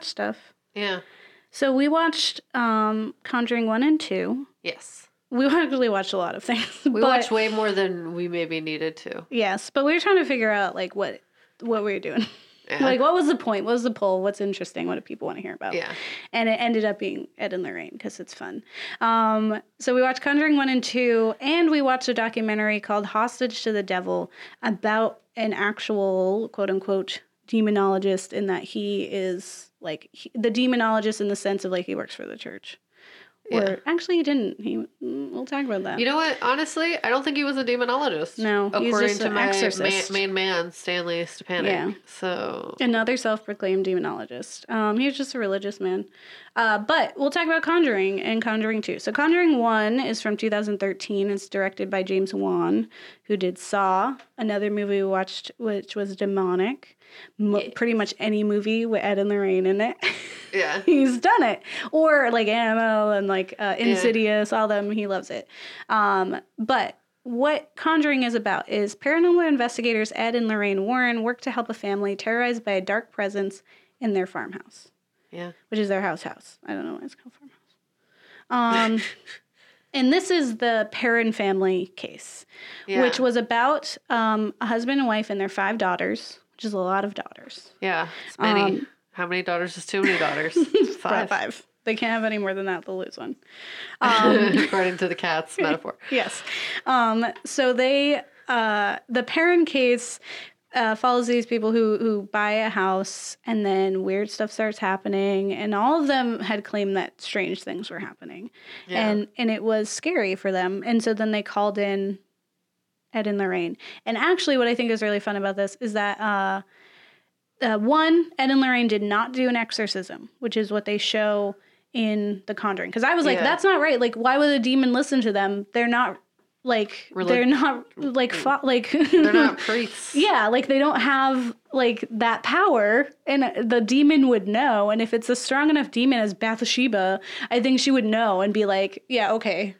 Right, so we watched stuff. Yeah. So we watched um, Conjuring 1 and 2. Yes. We actually watched a lot of things. We but- watched way more than we maybe needed to. Yes, but we were trying to figure out like what what we were doing. Yeah. Like what was the point? What was the poll? What's interesting? What do people want to hear about? Yeah. And it ended up being Ed and Lorraine because it's fun. Um, so we watched Conjuring 1 and 2, and we watched a documentary called Hostage to the Devil about an actual quote unquote demonologist in that he is like he, the demonologist in the sense of like he works for the church. Or Yeah. actually he didn't. He mm, we'll talk about that. You know what? Honestly, I don't think he was a demonologist. No, he's according just to an my exorcist. ma- main man, Stanley Stepanek. Yeah. So Another self-proclaimed demonologist. Um, he was just a religious man. Uh, but we'll talk about Conjuring and Conjuring 2. So Conjuring 1 is from 2013. It's directed by James Wan, who did Saw, another movie we watched, which was demonic. Mo- Pretty much any movie with Ed and Lorraine in it. yeah, He's done it. Or like Annabelle and like uh, Insidious, all them. He loves it. Um, but what Conjuring is about is paranormal investigators Ed and Lorraine Warren work to help a family terrorized by a dark presence in their farmhouse, yeah, which is their house house. I don't know why it's called farmhouse. Um, and this is the Perron family case, yeah. which was about um, a husband and wife and their five daughters, which is a lot of daughters. yeah. It's many. Um, How many daughters is too many daughters? Five. Five. They can't have any more than that. They'll lose one. Um, according to the cat's metaphor. yes. Um, so they, uh, the Perron case uh, follows these people who who buy a house and then weird stuff starts happening, and all of them had claimed that strange things were happening, Yeah. and and it was scary for them, and so then they called in Ed and Lorraine. And actually, what I think is really fun about this is that. Uh, uh, one, Ed and Lorraine did not do an exorcism, which is what they show in The Conjuring. Because I was like, Yeah. that's not right. Like, why would a demon listen to them? They're not like Relig- they're not like fa- like They're not priests. yeah, like they don't have like that power, and the demon would know. And if it's a strong enough demon as Bathsheba, I think she would know and be like, yeah, okay,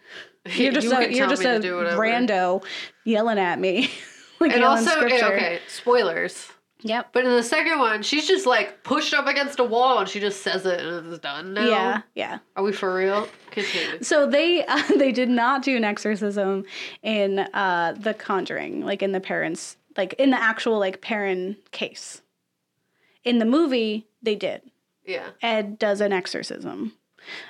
you're just you a, you're just a do rando yelling at me. like And also, scripture. okay, spoilers. Yep. But in the second one, she's just like pushed up against a wall and she just says it and it's done now. Yeah, yeah. Are we for real? Continue. So they uh, they did not do an exorcism in uh, the Conjuring, like in the parents' like in the actual like Perron case. In the movie, they did. Yeah. Ed does an exorcism.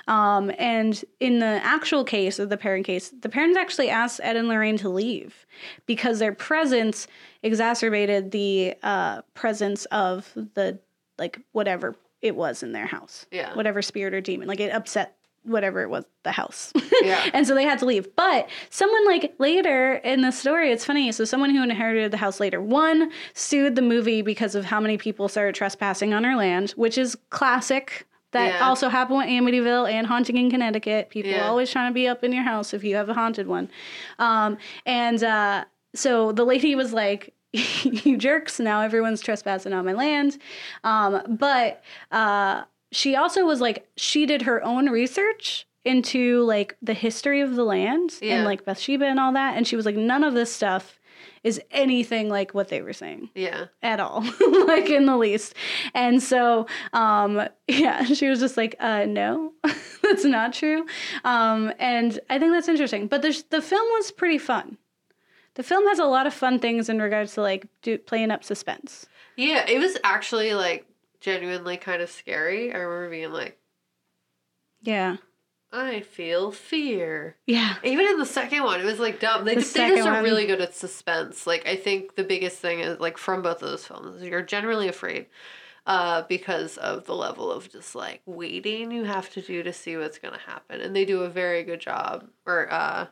Um, and in the actual case of the parent case, the parents actually asked Ed and Lorraine to leave because their presence exacerbated the uh, presence of the like whatever it was in their house, Yeah. whatever spirit or demon, like it upset whatever it was the house. Yeah. and so they had to leave. But someone like later in the story, it's funny. So someone who inherited the house later, one sued the movie because of how many people started trespassing on her land, which is classic. That Yeah. also happened with Amityville and Haunting in Connecticut. People Yeah. always trying to be up in your house if you have a haunted one. Um, and uh, so the lady was like, "You jerks! Now everyone's trespassing on my land." Um, but uh, she also was like, she did her own research into like the history of the land Yeah. and like Bathsheba and all that, and she was like, none of this stuff is anything like what they were saying Yeah. at all, like in the least. And so, um, yeah, she was just like, uh, no, that's not true. Um, and I think that's interesting. But the, the film was pretty fun. The film has a lot of fun things in regards to like do, playing up suspense. Yeah. It was actually like genuinely kind of scary. I remember being like, Yeah. I feel fear. Yeah. Even in the second one, it was like dumb. They, The they just are one- really good at suspense. Like I think the biggest thing is like from both of those films, you're generally afraid uh, because of the level of just like waiting you have to do to see what's gonna happen, and they do a very good job. Or uh,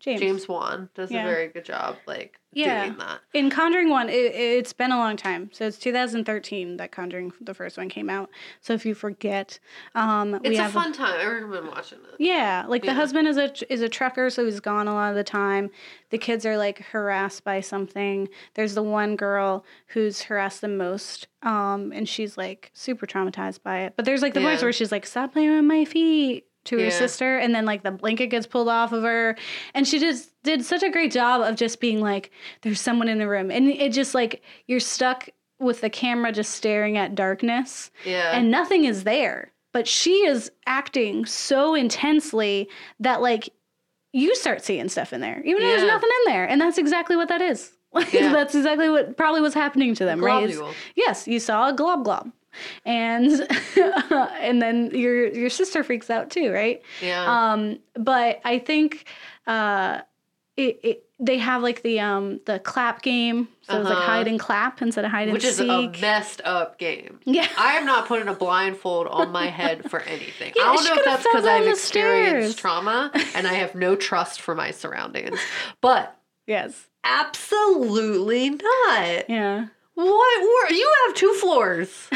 James. James Wan does Yeah. a very good job, like Yeah. doing that. In Conjuring 1, it, it's been a long time. So it's 2013 that Conjuring, the first one, came out. So if you forget, um, we It's a fun time. I recommend watching it. Yeah, like the husband is a is a trucker, so he's gone a lot of the time. The kids are like harassed by something. There's the one girl who's harassed the most, um, and she's like super traumatized by it. But there's like the voice where she's like, "Stop playing with my feet." To her sister, and then like the blanket gets pulled off of her, and she just did such a great job of just being like, "There's someone in the room," and it just like you're stuck with the camera just staring at darkness, Yeah. and nothing is there. But she is acting so intensely that like you start seeing stuff in there, even if there's nothing in there, and that's exactly what that is. Like, Yeah. That's exactly what probably was happening to them, right? Yes, you saw a glob glob, and and then your your sister freaks out too, right? yeah. Um, but I think uh, it, it they have like the um the clap game, so it's like Uh-huh. hide and clap instead of hide and Which is a messed up game. Yeah. I am not putting a blindfold on my head for anything. Yeah, I don't know if that's because I've experienced stairs. trauma and I have no trust for my surroundings. But yes, absolutely not. yeah. What? were- You have two floors.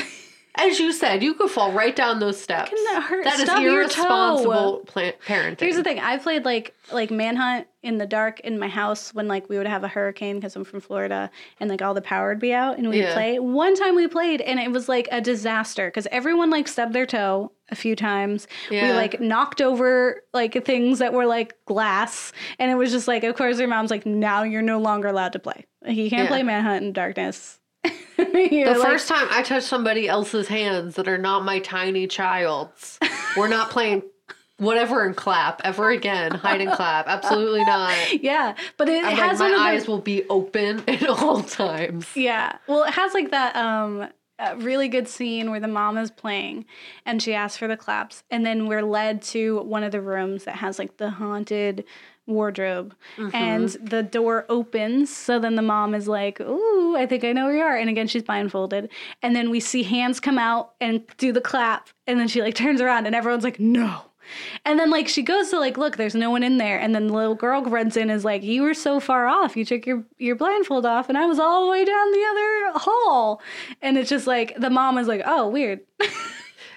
As you said, you could fall right down those steps. Can that hurt? That is Stub your irresponsible pla- parenting. Here's the thing. I played like like manhunt in the dark in my house when like we would have a hurricane because I'm from Florida and like all the power would be out and we'd Yeah. play. One time we played and it was like a disaster because everyone like stubbed their toe a few times. Yeah. We like knocked over like things that were like glass and it was just like of course your mom's like now you're no longer allowed to play. Like, you can't Yeah. play manhunt in darkness. The first time I touch somebody else's hands that are not my tiny child's, we're not playing whatever and clap ever again. Hide and clap. Absolutely not. yeah, but it, has like, my eyes will be open at all times. Yeah. Well, it has like that um a really good scene where the mom is playing and she asks for the claps and then we're led to one of the rooms that has like the haunted wardrobe and mm-hmm. the door opens so then the mom is like ooh i think i know where you are and again she's blindfolded and then we see hands come out and do the clap and then she like turns around and everyone's like no and then like she goes to like look, there's no one in there, and then the little girl runs in and is like, "You were so far off. You took your your blindfold off, and I was all the way down the other hall." And it's just like the mom is like, "Oh, weird."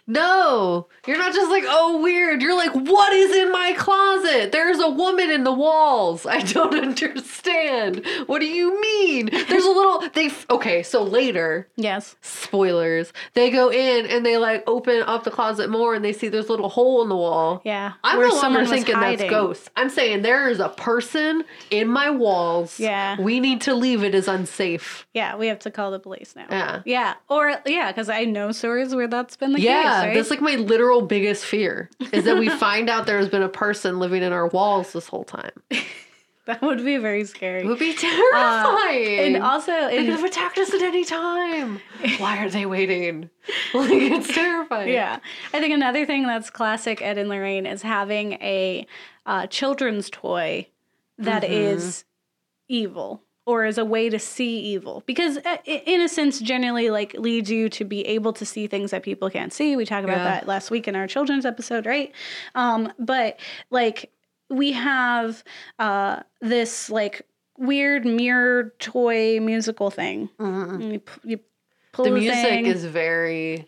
No, you're not just like, oh, weird. You're like, what is in my closet? There's a woman in the walls. I don't understand. What do you mean? There's a little, they, okay, so later, yes. spoilers, they go in and they like open up the closet more and they see there's a little hole in the wall. Yeah. I'm Where no longer thinking that's hiding. ghosts. I'm saying there is a person in my walls. Yeah. We need to leave It is unsafe. Yeah, we have to call the police now. Yeah. Yeah. Or yeah, because I know stories where that's been the Yeah, case. Right? that's like my literal biggest fear is that we find out there has been a person living in our walls this whole time. That would be very scary. It would be terrifying. Uh, and also, they could have attacked us at any time. Why are they waiting? Like it's terrifying. yeah, I think another thing that's classic Ed and Lorraine is having a uh, children's toy that is evil or as a way to see evil because uh, innocence generally like leads you to be able to see things that people can't see we talked about Yeah. that last week in our children's episode right um but like we have uh this like weird mirror toy musical thing Mhm. you, you The the music thing. is very.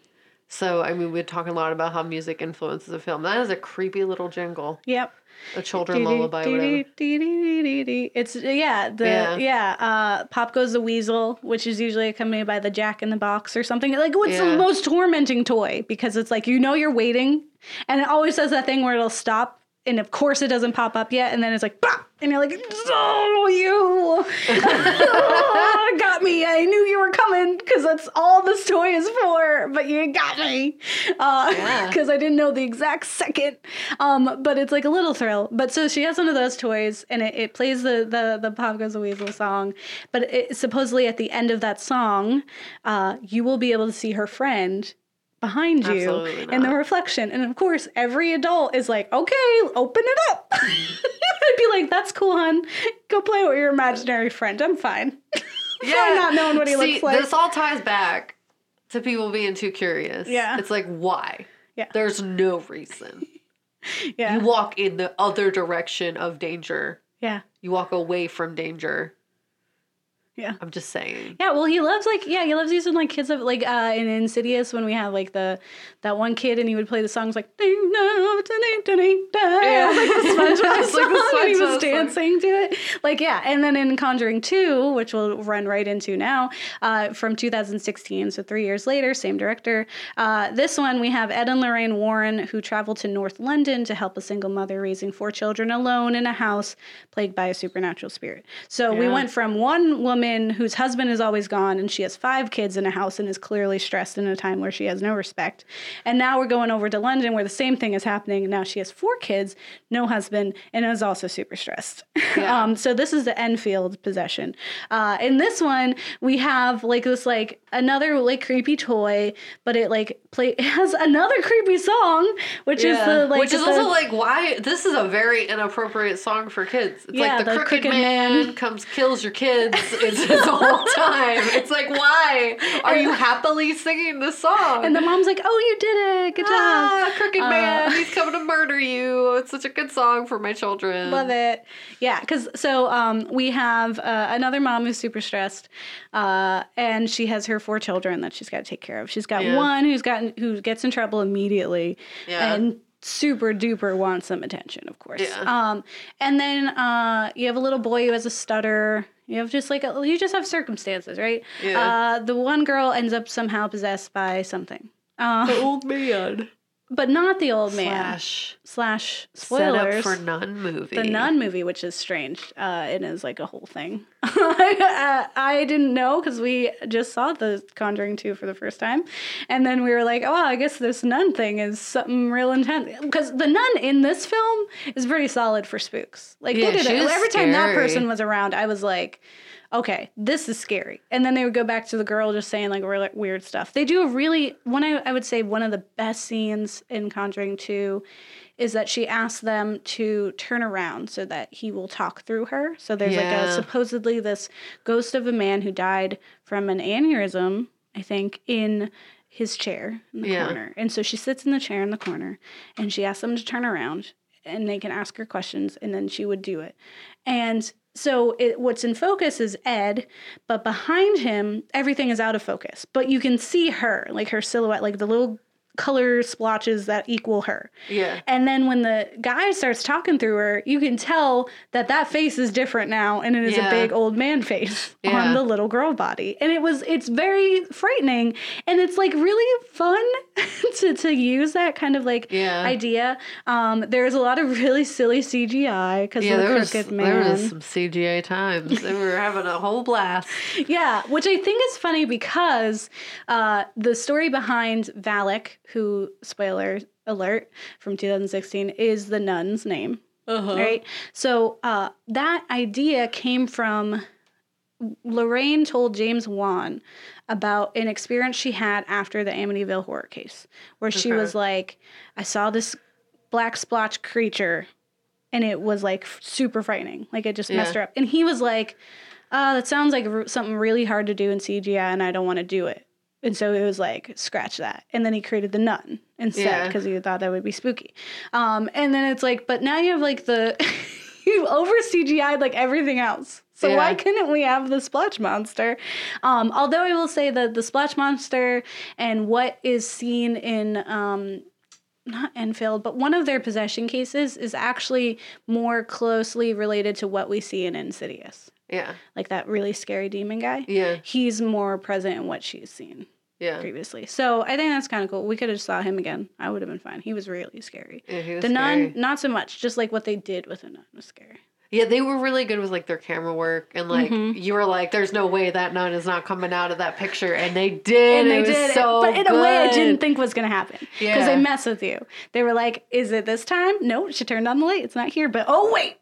So I mean, we're talking a lot about how music influences a film. That is a creepy little jingle, yep a children lullaby, whatever. It's yeah, the Yeah. yeah. uh Pop Goes the Weasel, which is usually accompanied by the Jack in the Box or something. Like what's Yeah. the most tormenting toy? Because it's like you know you're waiting and it always does that thing where it'll stop and of course it doesn't pop up yet and then it's like "Bah!" and you're like oh you got me i knew you were coming because that's all this toy is for but you got me uh Yeah. because i didn't know the exact second um but it's like a little thrill but so she has one of those toys and it, it plays the the the pop goes the weasel song but it, supposedly at the end of that song uh you will be able to see her friend behind you in the reflection and of course every adult is like okay open it up i'd be like that's cool hon go play with your imaginary friend i'm fine yeah not knowing what he See, looks like This all ties back to people being too curious. Yeah. It's like, why? Yeah. There's no reason. yeah You walk in the other direction of danger. yeah You walk away from danger. Yeah I'm just saying. Yeah, well, he loves like yeah, he loves using like kids of like uh in Insidious when we have like the that one kid and he would play the songs like ding dong, ding ding Yeah. like the SpongeBob like song, and he was dancing to it. Like yeah, and then in Conjuring Two, which we'll run right into now, uh, from 2016, so three years later, same director. Uh, this one we have Ed and Lorraine Warren who travel to North London to help a single mother raising four children alone in a house plagued by a supernatural spirit. So we went from one woman whose husband is always gone and she has five kids in a house and is clearly stressed in a time where she has no respect. And now we're going over to London where the same thing is happening. Now she has four kids, no husband, and is also super stressed. Yeah. um, so this is the Enfield possession. Uh, in this one, we have like this like another like creepy toy, but it like play it has another creepy song, which is the like Which is the- also like why this is a very inappropriate song for kids. It's Yeah, like the, the crooked, Crooked man, Man. comes kills your kids. It's the whole time. It's like why are you happily singing this song? and the mom's like, "Oh, you did it! Good job." ah, crooked Uh, man, he's coming to murder you. It's such a good song for my children. Love it. Yeah, because so um, we have uh, another mom who's super stressed, uh, and she has her four children that she's got to take care of. She's got Yeah. one who's gotten who gets in trouble immediately, Yeah. and super duper wants some attention, of course. Yeah. Um, and then uh, you have a little boy who has a stutter. You have just like a, you just have circumstances, right? Yeah. Uh, the one girl ends up somehow possessed by something. Uh, old man. but not the old man. Slash Slash set spoilers. up for nun movie. The Nun movie, which is strange, uh, it is like a whole thing. I, I didn't know because we just saw the Conjuring 2 for the first time. And then we were like, oh, I guess this nun thing is something real intense. Because the nun in this film is pretty solid for spooks. Like, Yeah, they did it. Every time that person was around, I was like, okay, this is scary. And then they would go back to the girl just saying like really weird stuff. They do a really, one I, I would say one of the best scenes in Conjuring 2 is that she asks them to turn around so that he will talk through her. So there's like a supposedly this ghost of a man who died from an aneurysm, I think, in his chair in the Yeah. corner. And so she sits in the chair in the corner and she asks them to turn around and they can ask her questions and then she would do it. And so it, what's in focus is Ed, but behind him everything is out of focus. But you can see her, like her silhouette, like the little color splotches that equal her. Yeah. And then when the guy starts talking through her, you can tell that that face is different now and it is Yeah. a big old man face Yeah. on the little girl body. And it was it's very frightening and it's like really fun to to use that kind of like Yeah. idea. Um there's a lot of really silly CGI cuz Yeah, of the there was, crooked there was some CGI times. they were having a whole blast. Yeah, which I think is funny because uh, the story behind Valak, who spoiler alert from 2016, is the nun's name. Uh-huh. right? So uh, that idea came from Lorraine told James Wan about an experience she had after the Amityville horror case, where she Okay. was like, I saw this black splotch creature and it was like super frightening. Like it just messed her up. And he was like, uh, that sounds like r- something really hard to do in CGI and I don't want to do it. And so it was like, scratch that. And then he created the nun instead Yeah. because he thought that would be spooky. Um, and then it's like, but now you have like the, you've over CGI'd like everything else. So why couldn't we have the splotch monster? Um, although I will say that the splotch monster and what is seen in um, not Enfield, but one of their possession cases is actually more closely related to what we see in Insidious. Yeah. Like that really scary demon guy. Yeah. He's more present in what she's seen Yeah. previously. So I think that's kind of cool. We could have saw him again. I would have been fine. He was really scary. Yeah, he was The nun, scary. not so much. Just like what they did with the nun was scary. Yeah, they were really good with like their camera work, and like Mm-hmm. you were like, "There's no way that nun is not coming out of that picture," and they did. and they did, so but in a way, I didn't think was gonna happen because Yeah. they mess with you. They were like, "Is it this time? No, she turned on the light. It's not here." But oh wait,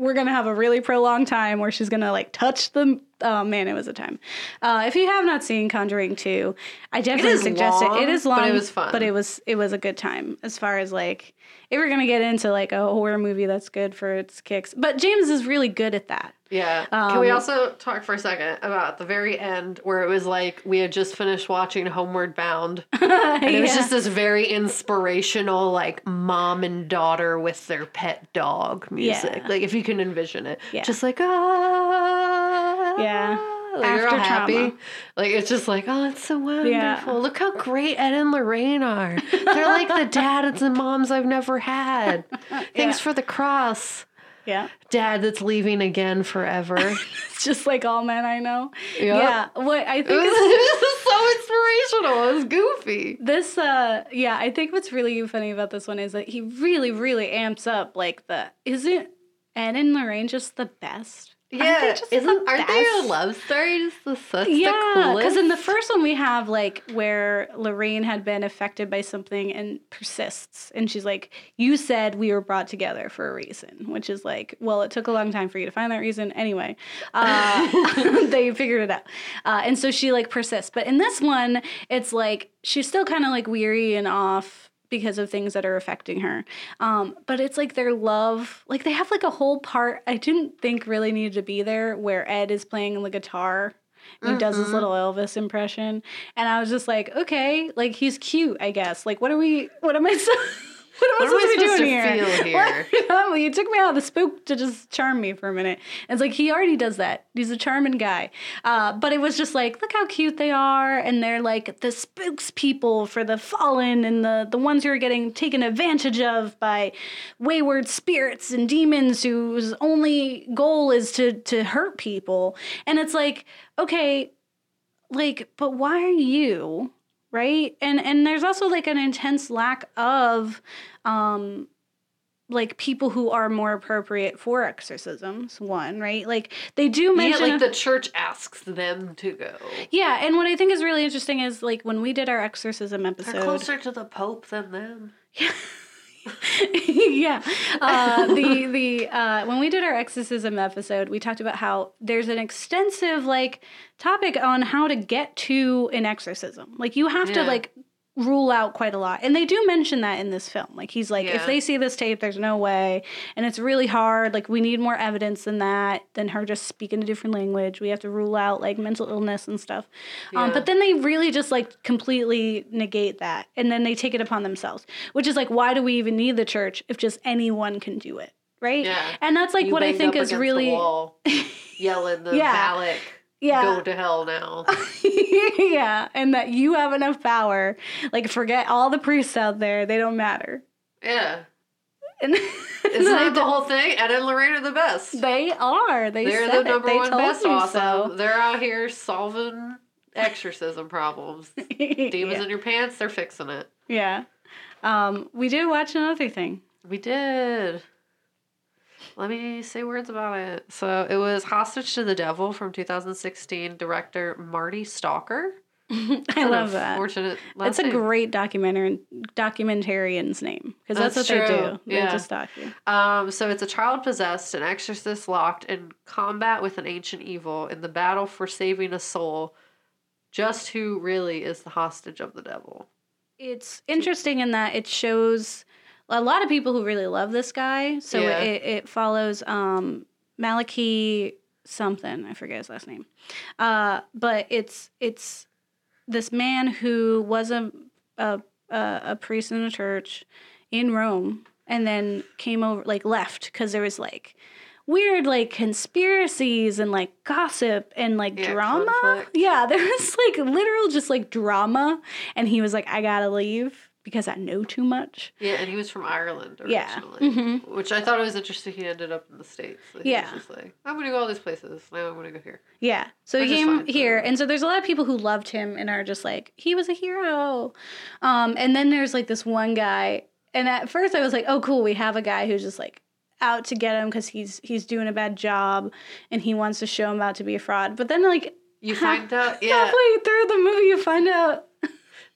we're gonna have a really prolonged time where she's gonna like touch the. Oh man, it was a time. Uh, if you have not seen Conjuring two, I definitely suggest it. It is long, but long, it was fun. But it was it was a good time as far as like if we're gonna get into like a horror movie that's good for its kicks. But James is really good at that. Yeah. Can we Um, also talk for a second about the very end where it was like we had just finished watching Homeward Bound, and it was just this very inspirational, like mom and daughter with their pet dog music. Yeah. Like if you can envision it, Yeah. just like ah, Yeah. Like you're all After happy. trauma. Like it's just like, oh, it's so wonderful. Look how great Ed and Lorraine are. They're like the dads and moms I've never had. Thanks Yeah. for the cross. yeah. Dad that's leaving again forever. It's just like all men I know. Yep. Yeah. What I It think was, is it was so inspirational. It was goofy. this uh yeah, I think what's really funny about this one is that he really, really amps up like the isn't Ed and Lorraine just the best? Aren't Yeah, just isn't the aren't they a love story? Just the such Yeah, because in the first one we have like where Lorraine had been affected by something and persists, and she's like, "You said we were brought together for a reason," which is like, well, it took a long time for you to find that reason. Anyway, uh, they figured it out, uh, and so she like persists. But in this one, it's like she's still kind of like weary and off because of things that are affecting her. Um, but it's like their love, like they have like a whole part I didn't think really needed to be there where Ed is playing the guitar and he does his little Elvis impression. And I was just like, okay, like he's cute, I guess. Like what are we what am I so what am I I supposed to be doing to here? feel here? What- well, you took me out of the spook to just charm me for a minute. And it's like he already does that. He's a charming guy. Uh, but it was just like, look how cute they are, and they're like the spooks people for the fallen and the the ones who are getting taken advantage of by wayward spirits and demons whose only goal is to to hurt people. And it's like, okay, like, but why are you? Right? And and there's also like an intense lack of um like people who are more appropriate for exorcisms one right like they do yeah, mention like the church asks them to go. yeah and what i think is really interesting is like when we did our exorcism episode They're closer to the Pope than them. yeah uh, the the uh, when we did our exorcism episode we talked about how there's an extensive like topic on how to get to an exorcism like you have to like rule out quite a lot. And they do mention that in this film. Like he's like if they see this tape there's no way. And it's really hard. Like we need more evidence than that than her just speaking a different language. We have to rule out like mental illness and stuff. Um, but then they really just like completely negate that. And then they take it upon themselves which is like why do we even need the church if just anyone can do it? Right? Yeah. and that's like You what i think is really yelling the Yeah. Yeah. go to hell now. yeah and that you have enough power like forget all the priests out there they don't matter yeah. and Isn't that the whole thing? Ed and Lorraine are the best. they are they They're said the number it. They one best me awesome. so. They're out here solving exorcism problems. Demons yeah. in your pants, they're fixing it. yeah um we did watch another thing We did. Let me say words about it. So it was Hostage to the Devil from 2016, director Marty Stalker. I love that. Fortunate. It's a name. great documentary documentarian's name because that's, That's what they do. They Yeah. just doc you. Um, so it's a child possessed, an exorcist locked in combat with an ancient evil in the battle for saving a soul. Just who really is the hostage of the devil? It's interesting in that it shows a lot of people who really love this guy. So Yeah. it, it follows um, Malachi something. I forget his last name. Uh, but it's it's this man who was a a, a, priest in a church in Rome and then came over like left because there was like weird like conspiracies and like gossip and like Yeah, drama. conflict. Yeah, there was like literal just like drama and he was like I got to leave because I know too much. Yeah, and he was from Ireland Yeah. originally, Mhm. which I thought it was interesting. He ended up in the states. He Yeah. was just like I'm gonna go all these places. Now I'm gonna go here. Yeah. So Which he came here and so there's a lot of people who loved him and are just like he was a hero. Um and then there's like this one guy and at first I was like, "Oh cool, we have a guy who's just like out to get him cuz he's he's doing a bad job and he wants to show him out to be a fraud." But then like You find out, yeah, halfway through the movie you find out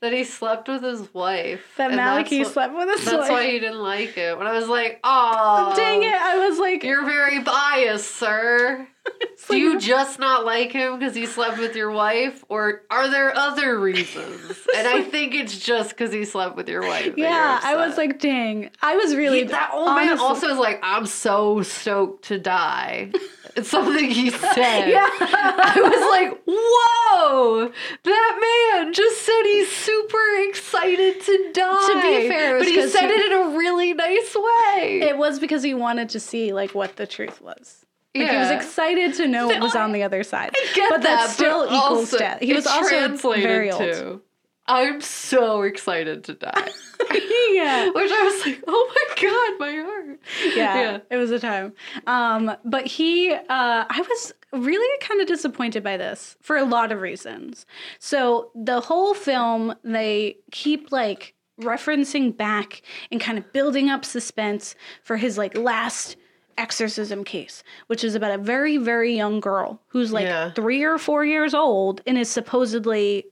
that he slept with his wife. that and that's Malachi what- slept with his That's wife. That's why he didn't like it. When I was like, oh, Dang it. I was like You're very biased, sir. Do like- you just not like him because he slept with your wife, or are there other reasons? and I think it's just because he slept with your wife. Yeah, I was like, "Dang." I was really He- that old man also is like, I'm so stoked to die. It's something he said. Yeah. I was like, whoa, that man just said he's super excited to die. To be fair, but he said he- it in a really nice way. It was because he wanted to see like what the truth was. Like he was excited to know what was on the other side. get but that that, still but equals death. He was also very old. to, I'm so excited to die. yeah. Which I was like, oh my god, my heart. yeah. Yeah. It was a time. Um, but he uh I was really kind of disappointed by this for a lot of reasons. So the whole film they keep like referencing back and kind of building up suspense for his like last exorcism case, which is about a very, very young girl who's like Yeah. three or four years old and is supposedly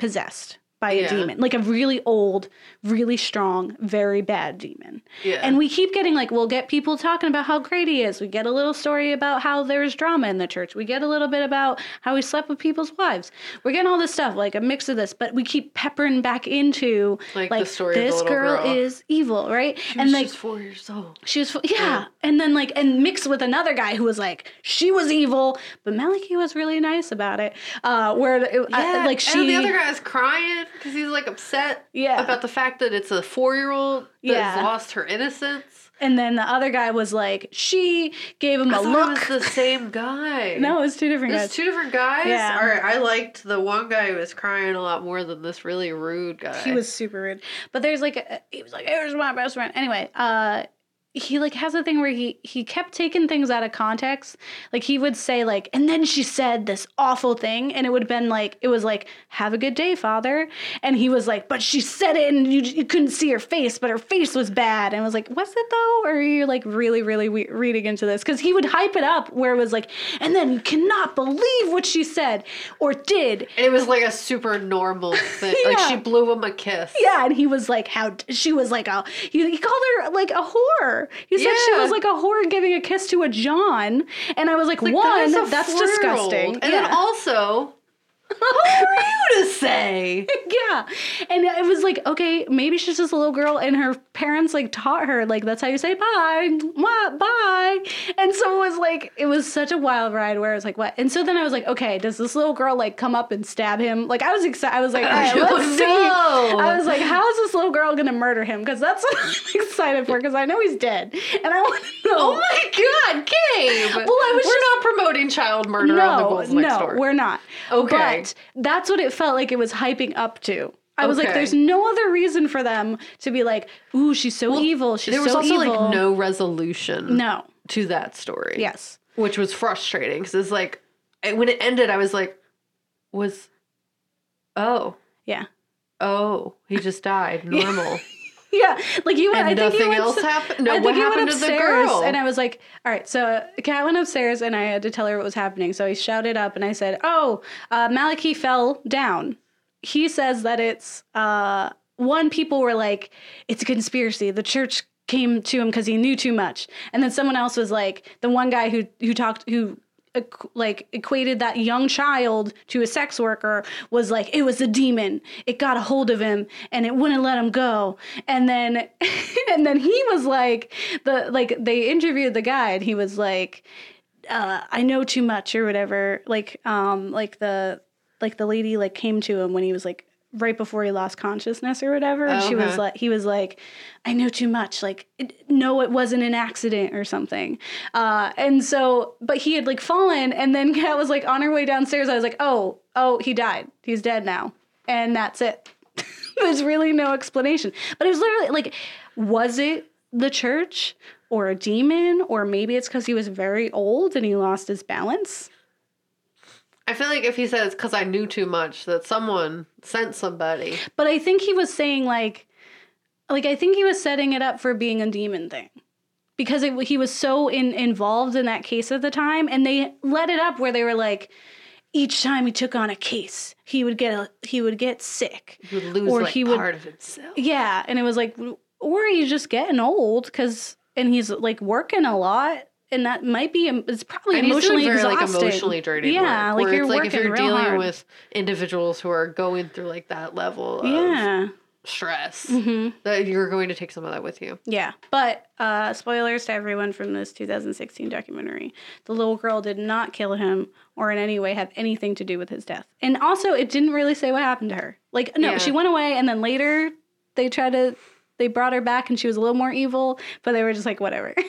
possessed by a demon, like a really old, really strong, very bad demon. Yeah. And we keep getting like, we'll get people talking about how great he is. We get a little story about how there's drama in the church. We get a little bit about how he slept with people's wives. We're getting all this stuff, like a mix of this, but we keep peppering back into Like the story of the this girl, girl. is evil, right? She and was like four years old. she was, yeah. And then like, and mixed with another guy who was like, she was evil, but Malachi was really nice about it. Uh, where it, I- like she, and the other guy's crying because he's like upset Yeah. about the fact that it's a four year old that's Yeah. lost her innocence. and then the other guy was like, she gave him I a look. it was the same guy. no, it was two different guys. two different guys. Yeah. All right, I liked the one guy who was crying a lot more than this really rude guy. he was super rude. But there's like, a, he was like, here's my best friend. Anyway, uh, he like has a thing where he he kept taking things out of context. Like he would say like, and then she said this awful thing, and it would have been like, it was like, have a good day, father. And he was like, but she said it, and you you couldn't see her face, but her face was bad. And I was like, was it though? Or are you like really really we- reading into this? Because he would hype it up where it was like, and then you cannot believe what she said or did. And it was like a super normal thing. Like she blew him a kiss. Yeah, and he was like, "How?" d- She was like a. He, he called her like a whore. He said she was like a whore giving a kiss to a John, and I was like, Like, one, that is that's disgusting. And yeah. then also, who are you to say? yeah, and it was like, okay, maybe she's just a little girl, and her parents like taught her like that's how you say bye, Mwah, bye. And so it was like it was such a wild ride where I was like, what? And so then I was like, okay, does this little girl like come up and stab him? Like I was excited. I was like, all right, Oh, let's see. no. I was like, how is this little girl gonna murder him? Because that's what I'm excited for. Because I know he's dead, and I want to know. Oh my god, Gabe! Well, I was We're just- not promoting child murder on the no, Ghouls Next no, Door. we're not. Okay. but that's what it felt like it was hyping up to. I was like, Okay. there's no other reason for them to be like, ooh, she's so evil. She's there was so also evil. like no resolution no. to that story. Yes. which was frustrating because it's like I- when it ended, I was like, was oh Yeah. oh he just died normal Yeah, like you. and I think nothing went else happened. No, I think he happened went to the upstairs, girl? and I was like, "All right." So Kat went upstairs, and I had to tell her what was happening. So I shouted up, and I said, "Oh, uh, Malachi fell down." he says that it's uh one people were like it's a conspiracy the church came to him because he knew too much and then someone else was like the one guy who who talked who like equated that young child to a sex worker was like it was a demon it got a hold of him and it wouldn't let him go and then and then he was like the like they interviewed the guy and he was like uh, I know too much or whatever. Like, um, like the like the lady like came to him when he was like right before he lost consciousness or whatever. And she was like, he was like, I know too much. Like, it, no, it wasn't an accident or something. Uh, and so, but he had like fallen, and then Kat was like on her way downstairs. I was like, oh, oh, he died. He's dead now, and that's it. There's really no explanation. But it was literally like, was it the church or a demon, or maybe it's because he was very old and he lost his balance? I feel like if he says because I knew too much, that someone sent somebody. But I think he was saying like, like I think he was setting it up for being a demon thing, because it, he was so in, involved in that case at the time, and they let it up where they were like, each time he took on a case, he would get a, he would get sick, He would lose Or like he would- of himself. yeah, and it was like, or he's just getting old because and he's like working a lot. And that might be, it's probably And emotionally doing very like exhausting. emotionally draining Yeah, work, like you're it's like if you're dealing hard. with individuals who are going through like that level of yeah, stress, hmm that you're going to take some of that with you. Yeah, but uh, spoilers to everyone from this 2016 documentary. The little girl did not kill him or in any way have anything to do with his death. And also, it didn't really say what happened to her. Like, no, Yeah. she went away, and then later they tried to, they brought her back, and she was a little more evil, but they were just like, whatever.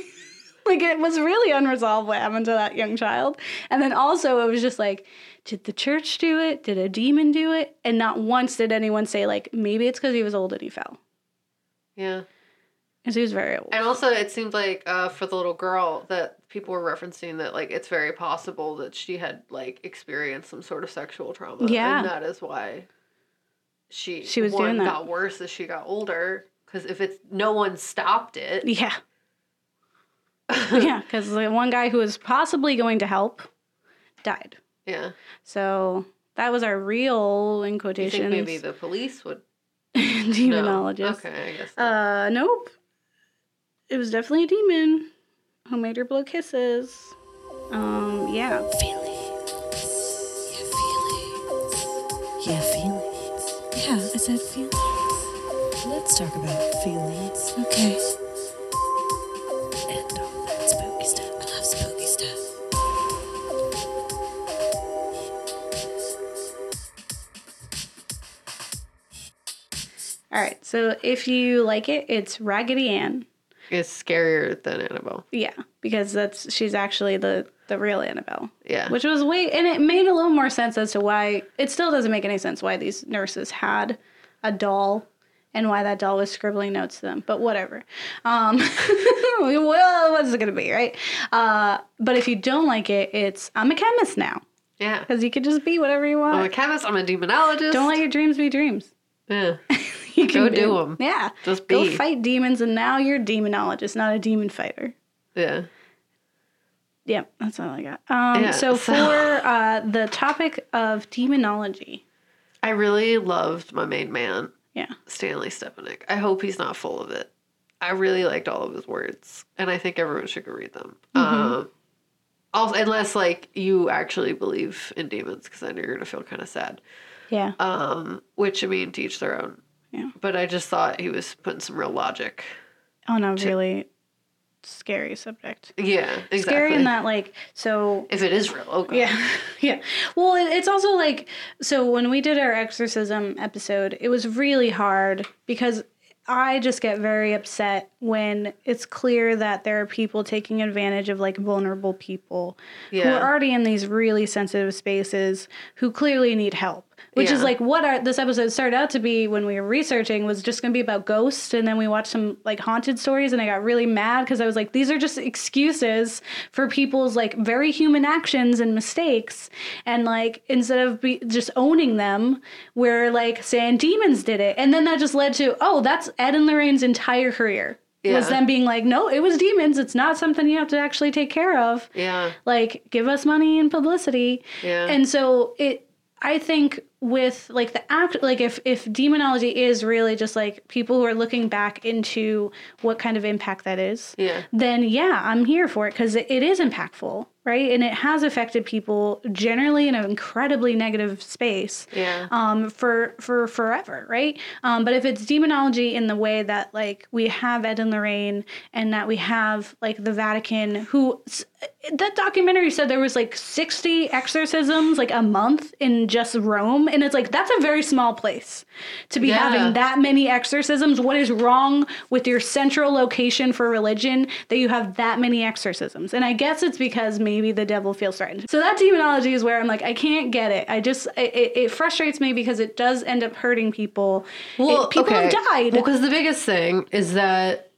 like, it was really unresolved what happened to that young child. And then also, it was just like, did the church do it? Did a demon do it? And not once did anyone say, like, maybe it's because he was old and he fell. Yeah. Because he was very old. And also, it seemed like uh, for the little girl that people were referencing that like it's very possible that she had like experienced some sort of sexual trauma. Yeah. and that is why she She was one, doing that. got worse as she got older. Because if it's no one stopped it, Yeah. yeah, because the one guy who was possibly going to help died. yeah. So that was our real, in You quotations, maybe the police would demonologist. No. Okay, I guess. not. Uh, nope. It was definitely a demon who made her blow kisses. Um, yeah. Feelings. Yeah, feelings. Yeah, feelings. Yeah, I said feelings. Let's talk about feelings. Okay. All right. So if you like it, it's Raggedy Ann. it's scarier than Annabelle. Yeah, because that's she's actually the the real Annabelle. Yeah. which was way and it made a little more sense as to why it still doesn't make any sense why these nurses had a doll and why that doll was scribbling notes to them but whatever um well what's it gonna be right uh but if you don't like it it's i'm a chemist now yeah. because you could just be whatever you want I'm a chemist. I'm a demonologist. don't let your dreams be dreams Yeah. you Go do them yeah Just go be. fight demons and now you're a demonologist not a demon fighter Yeah. Yep, that's all I got. Um, Yeah, so, so- for uh, the topic of demonology, I really loved my main man, yeah, Stanley Stepanek. I hope he's not full of it. I really liked all of his words, and I think everyone should go read them. Um, also, unless like you actually believe in demons, because then you're gonna feel kind of sad. yeah, Um, which I mean, teach their own. Yeah. But I just thought he was putting some real logic. on a really scary subject. Yeah, exactly. Scary in that, like, so if it is real, oh god. yeah, yeah. Well, it, it's also like, so when we did our exorcism episode, it was really hard because I just get very upset when it's clear that there are people taking advantage of like vulnerable people who are already in these really sensitive spaces who clearly need help. Which is like what our, this episode started out to be when we were researching was just going to be about ghosts, and then we watched some like haunted stories, and I got really mad because I was like, these are just excuses for people's like very human actions and mistakes, and like instead of be, just owning them, we're like saying demons did it, and then that just led to oh, that's Ed and Lorraine's entire career was them being like, no, it was demons. It's not something you have to actually take care of Yeah. like give us money and publicity Yeah. and so it i think with like the act like if if demonology is really just like people who are looking back into what kind of impact that is Yeah. then yeah i'm here for it because it, it is impactful right and it has affected people generally in an incredibly negative space Yeah. um for for forever right um but if it's demonology in the way that like we have ed and lorraine and that we have like the vatican who that documentary said there was like 60 exorcisms like a month in just rome and it's like that's a very small place to be Yeah. having that many exorcisms. What is wrong with your central location for religion that you have that many exorcisms? And i guess it's because maybe the devil feels threatened. So that demonology is where i'm like i can't get it. I just it, it- frustrates me because it does end up hurting people. It- people have died. Well, because the biggest thing is that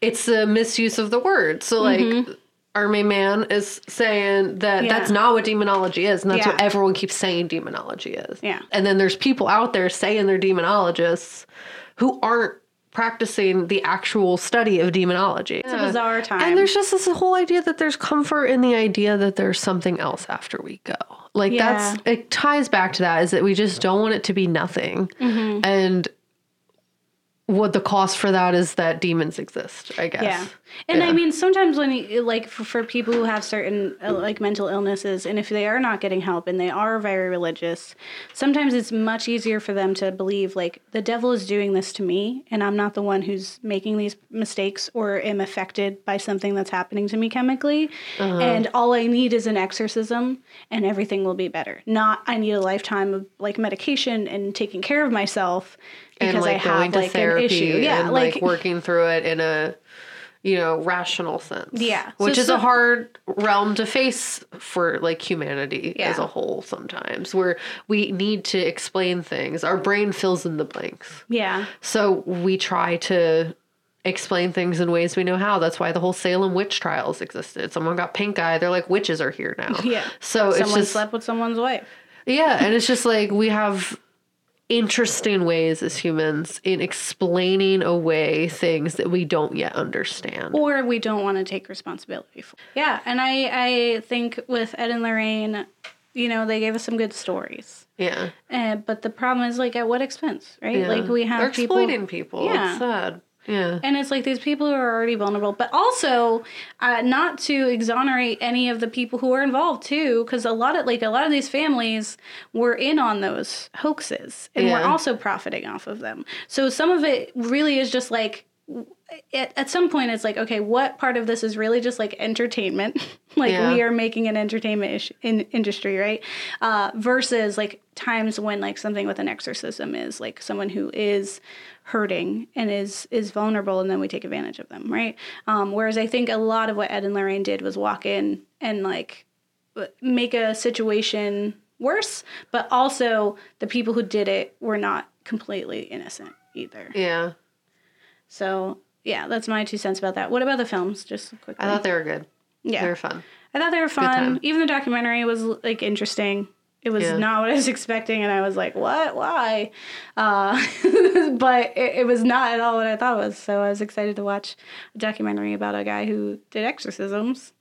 it's a misuse of the word. So, like, Mm-hmm. Main man is saying that Yeah. that's not what demonology is, and that's what everyone keeps saying demonology is. Yeah. And then there's people out there saying they're demonologists who aren't practicing the actual study of demonology. it's a bizarre time And there's just this whole idea that there's comfort in the idea that there's something else after we go. Like Yeah. that's it ties back to that is that we just don't want it to be nothing. Mm-hmm. And what the cost for that is that demons exist, I guess. Yeah. And I mean, sometimes when, you, like, for, for people who have certain, uh, like, mental illnesses, and if they are not getting help and they are very religious, sometimes it's much easier for them to believe, like, the devil is doing this to me, and I'm not the one who's making these mistakes or am affected by something that's happening to me chemically. Uh-huh. And all I need is an exorcism, and everything will be better. Not, I need a lifetime of, like, medication and taking care of myself because and like I have, going to like, therapy an issue. Yeah. and like, working through it in a you know rational sense. Yeah. Which So is a hard realm to face for like humanity as a whole sometimes where we need to explain things. Our brain fills in the blanks. yeah. So we try to explain things in ways we know how. That's why the whole Salem witch trials existed. Someone got pink eye. They're like witches are here now. Yeah. So it's Someone just slept with someone's wife. yeah, and it's just like we have interesting ways as humans in explaining away things that we don't yet understand. or we don't want to take responsibility for. Yeah, and I I think with Ed and Lorraine, you know, they gave us some good stories. Yeah. Uh, but the problem is like at what expense, right? yeah. Like we have They're people exploiting people. Yeah. It's sad. Yeah. and it's like these people who are already vulnerable, but also uh, not to exonerate any of the people who are involved too, because a lot of like a lot of these families were in on those hoaxes and Yeah. we're also profiting off of them. So some of it really is just like at, at some point it's like okay what part of this is really just like entertainment like Yeah. we are making an entertainment ish- in, industry right uh, versus like times when like something with an exorcism is like someone who is hurting and is is vulnerable and then we take advantage of them right um, whereas i think a lot of what ed and lorraine did was walk in and like make a situation worse but also the people who did it were not completely innocent either yeah. so yeah, that's my two cents about that. What about the films? Just quickly. I thought they were good. yeah, They were fun. I thought they were fun. Even the documentary was like interesting. It was Yeah. not what I was expecting, and I was like, "What? Why?" Uh, but it, it was not at all what I thought it was. So I was excited to watch a documentary about a guy who did exorcisms.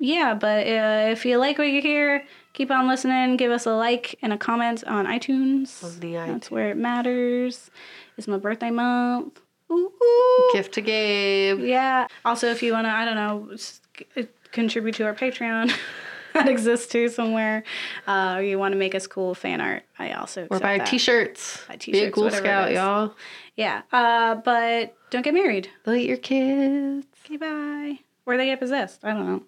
Yeah, but uh, if you like what you hear, keep on listening. Give us a like and a comment on iTunes. The That's where it matters. It's my birthday month. Ooh, ooh. Gift to Gabe. Yeah. Also, if you want to, I don't know, contribute to our Patreon. that exists too somewhere. Uh, or you want to make us cool fan art. I also Or buy that. t-shirts. Buy Be a t-shirts, Cool Scout, y'all. Yeah. Uh, but don't get married. Delete your kids. Okay, bye. Or they get possessed. I don't know.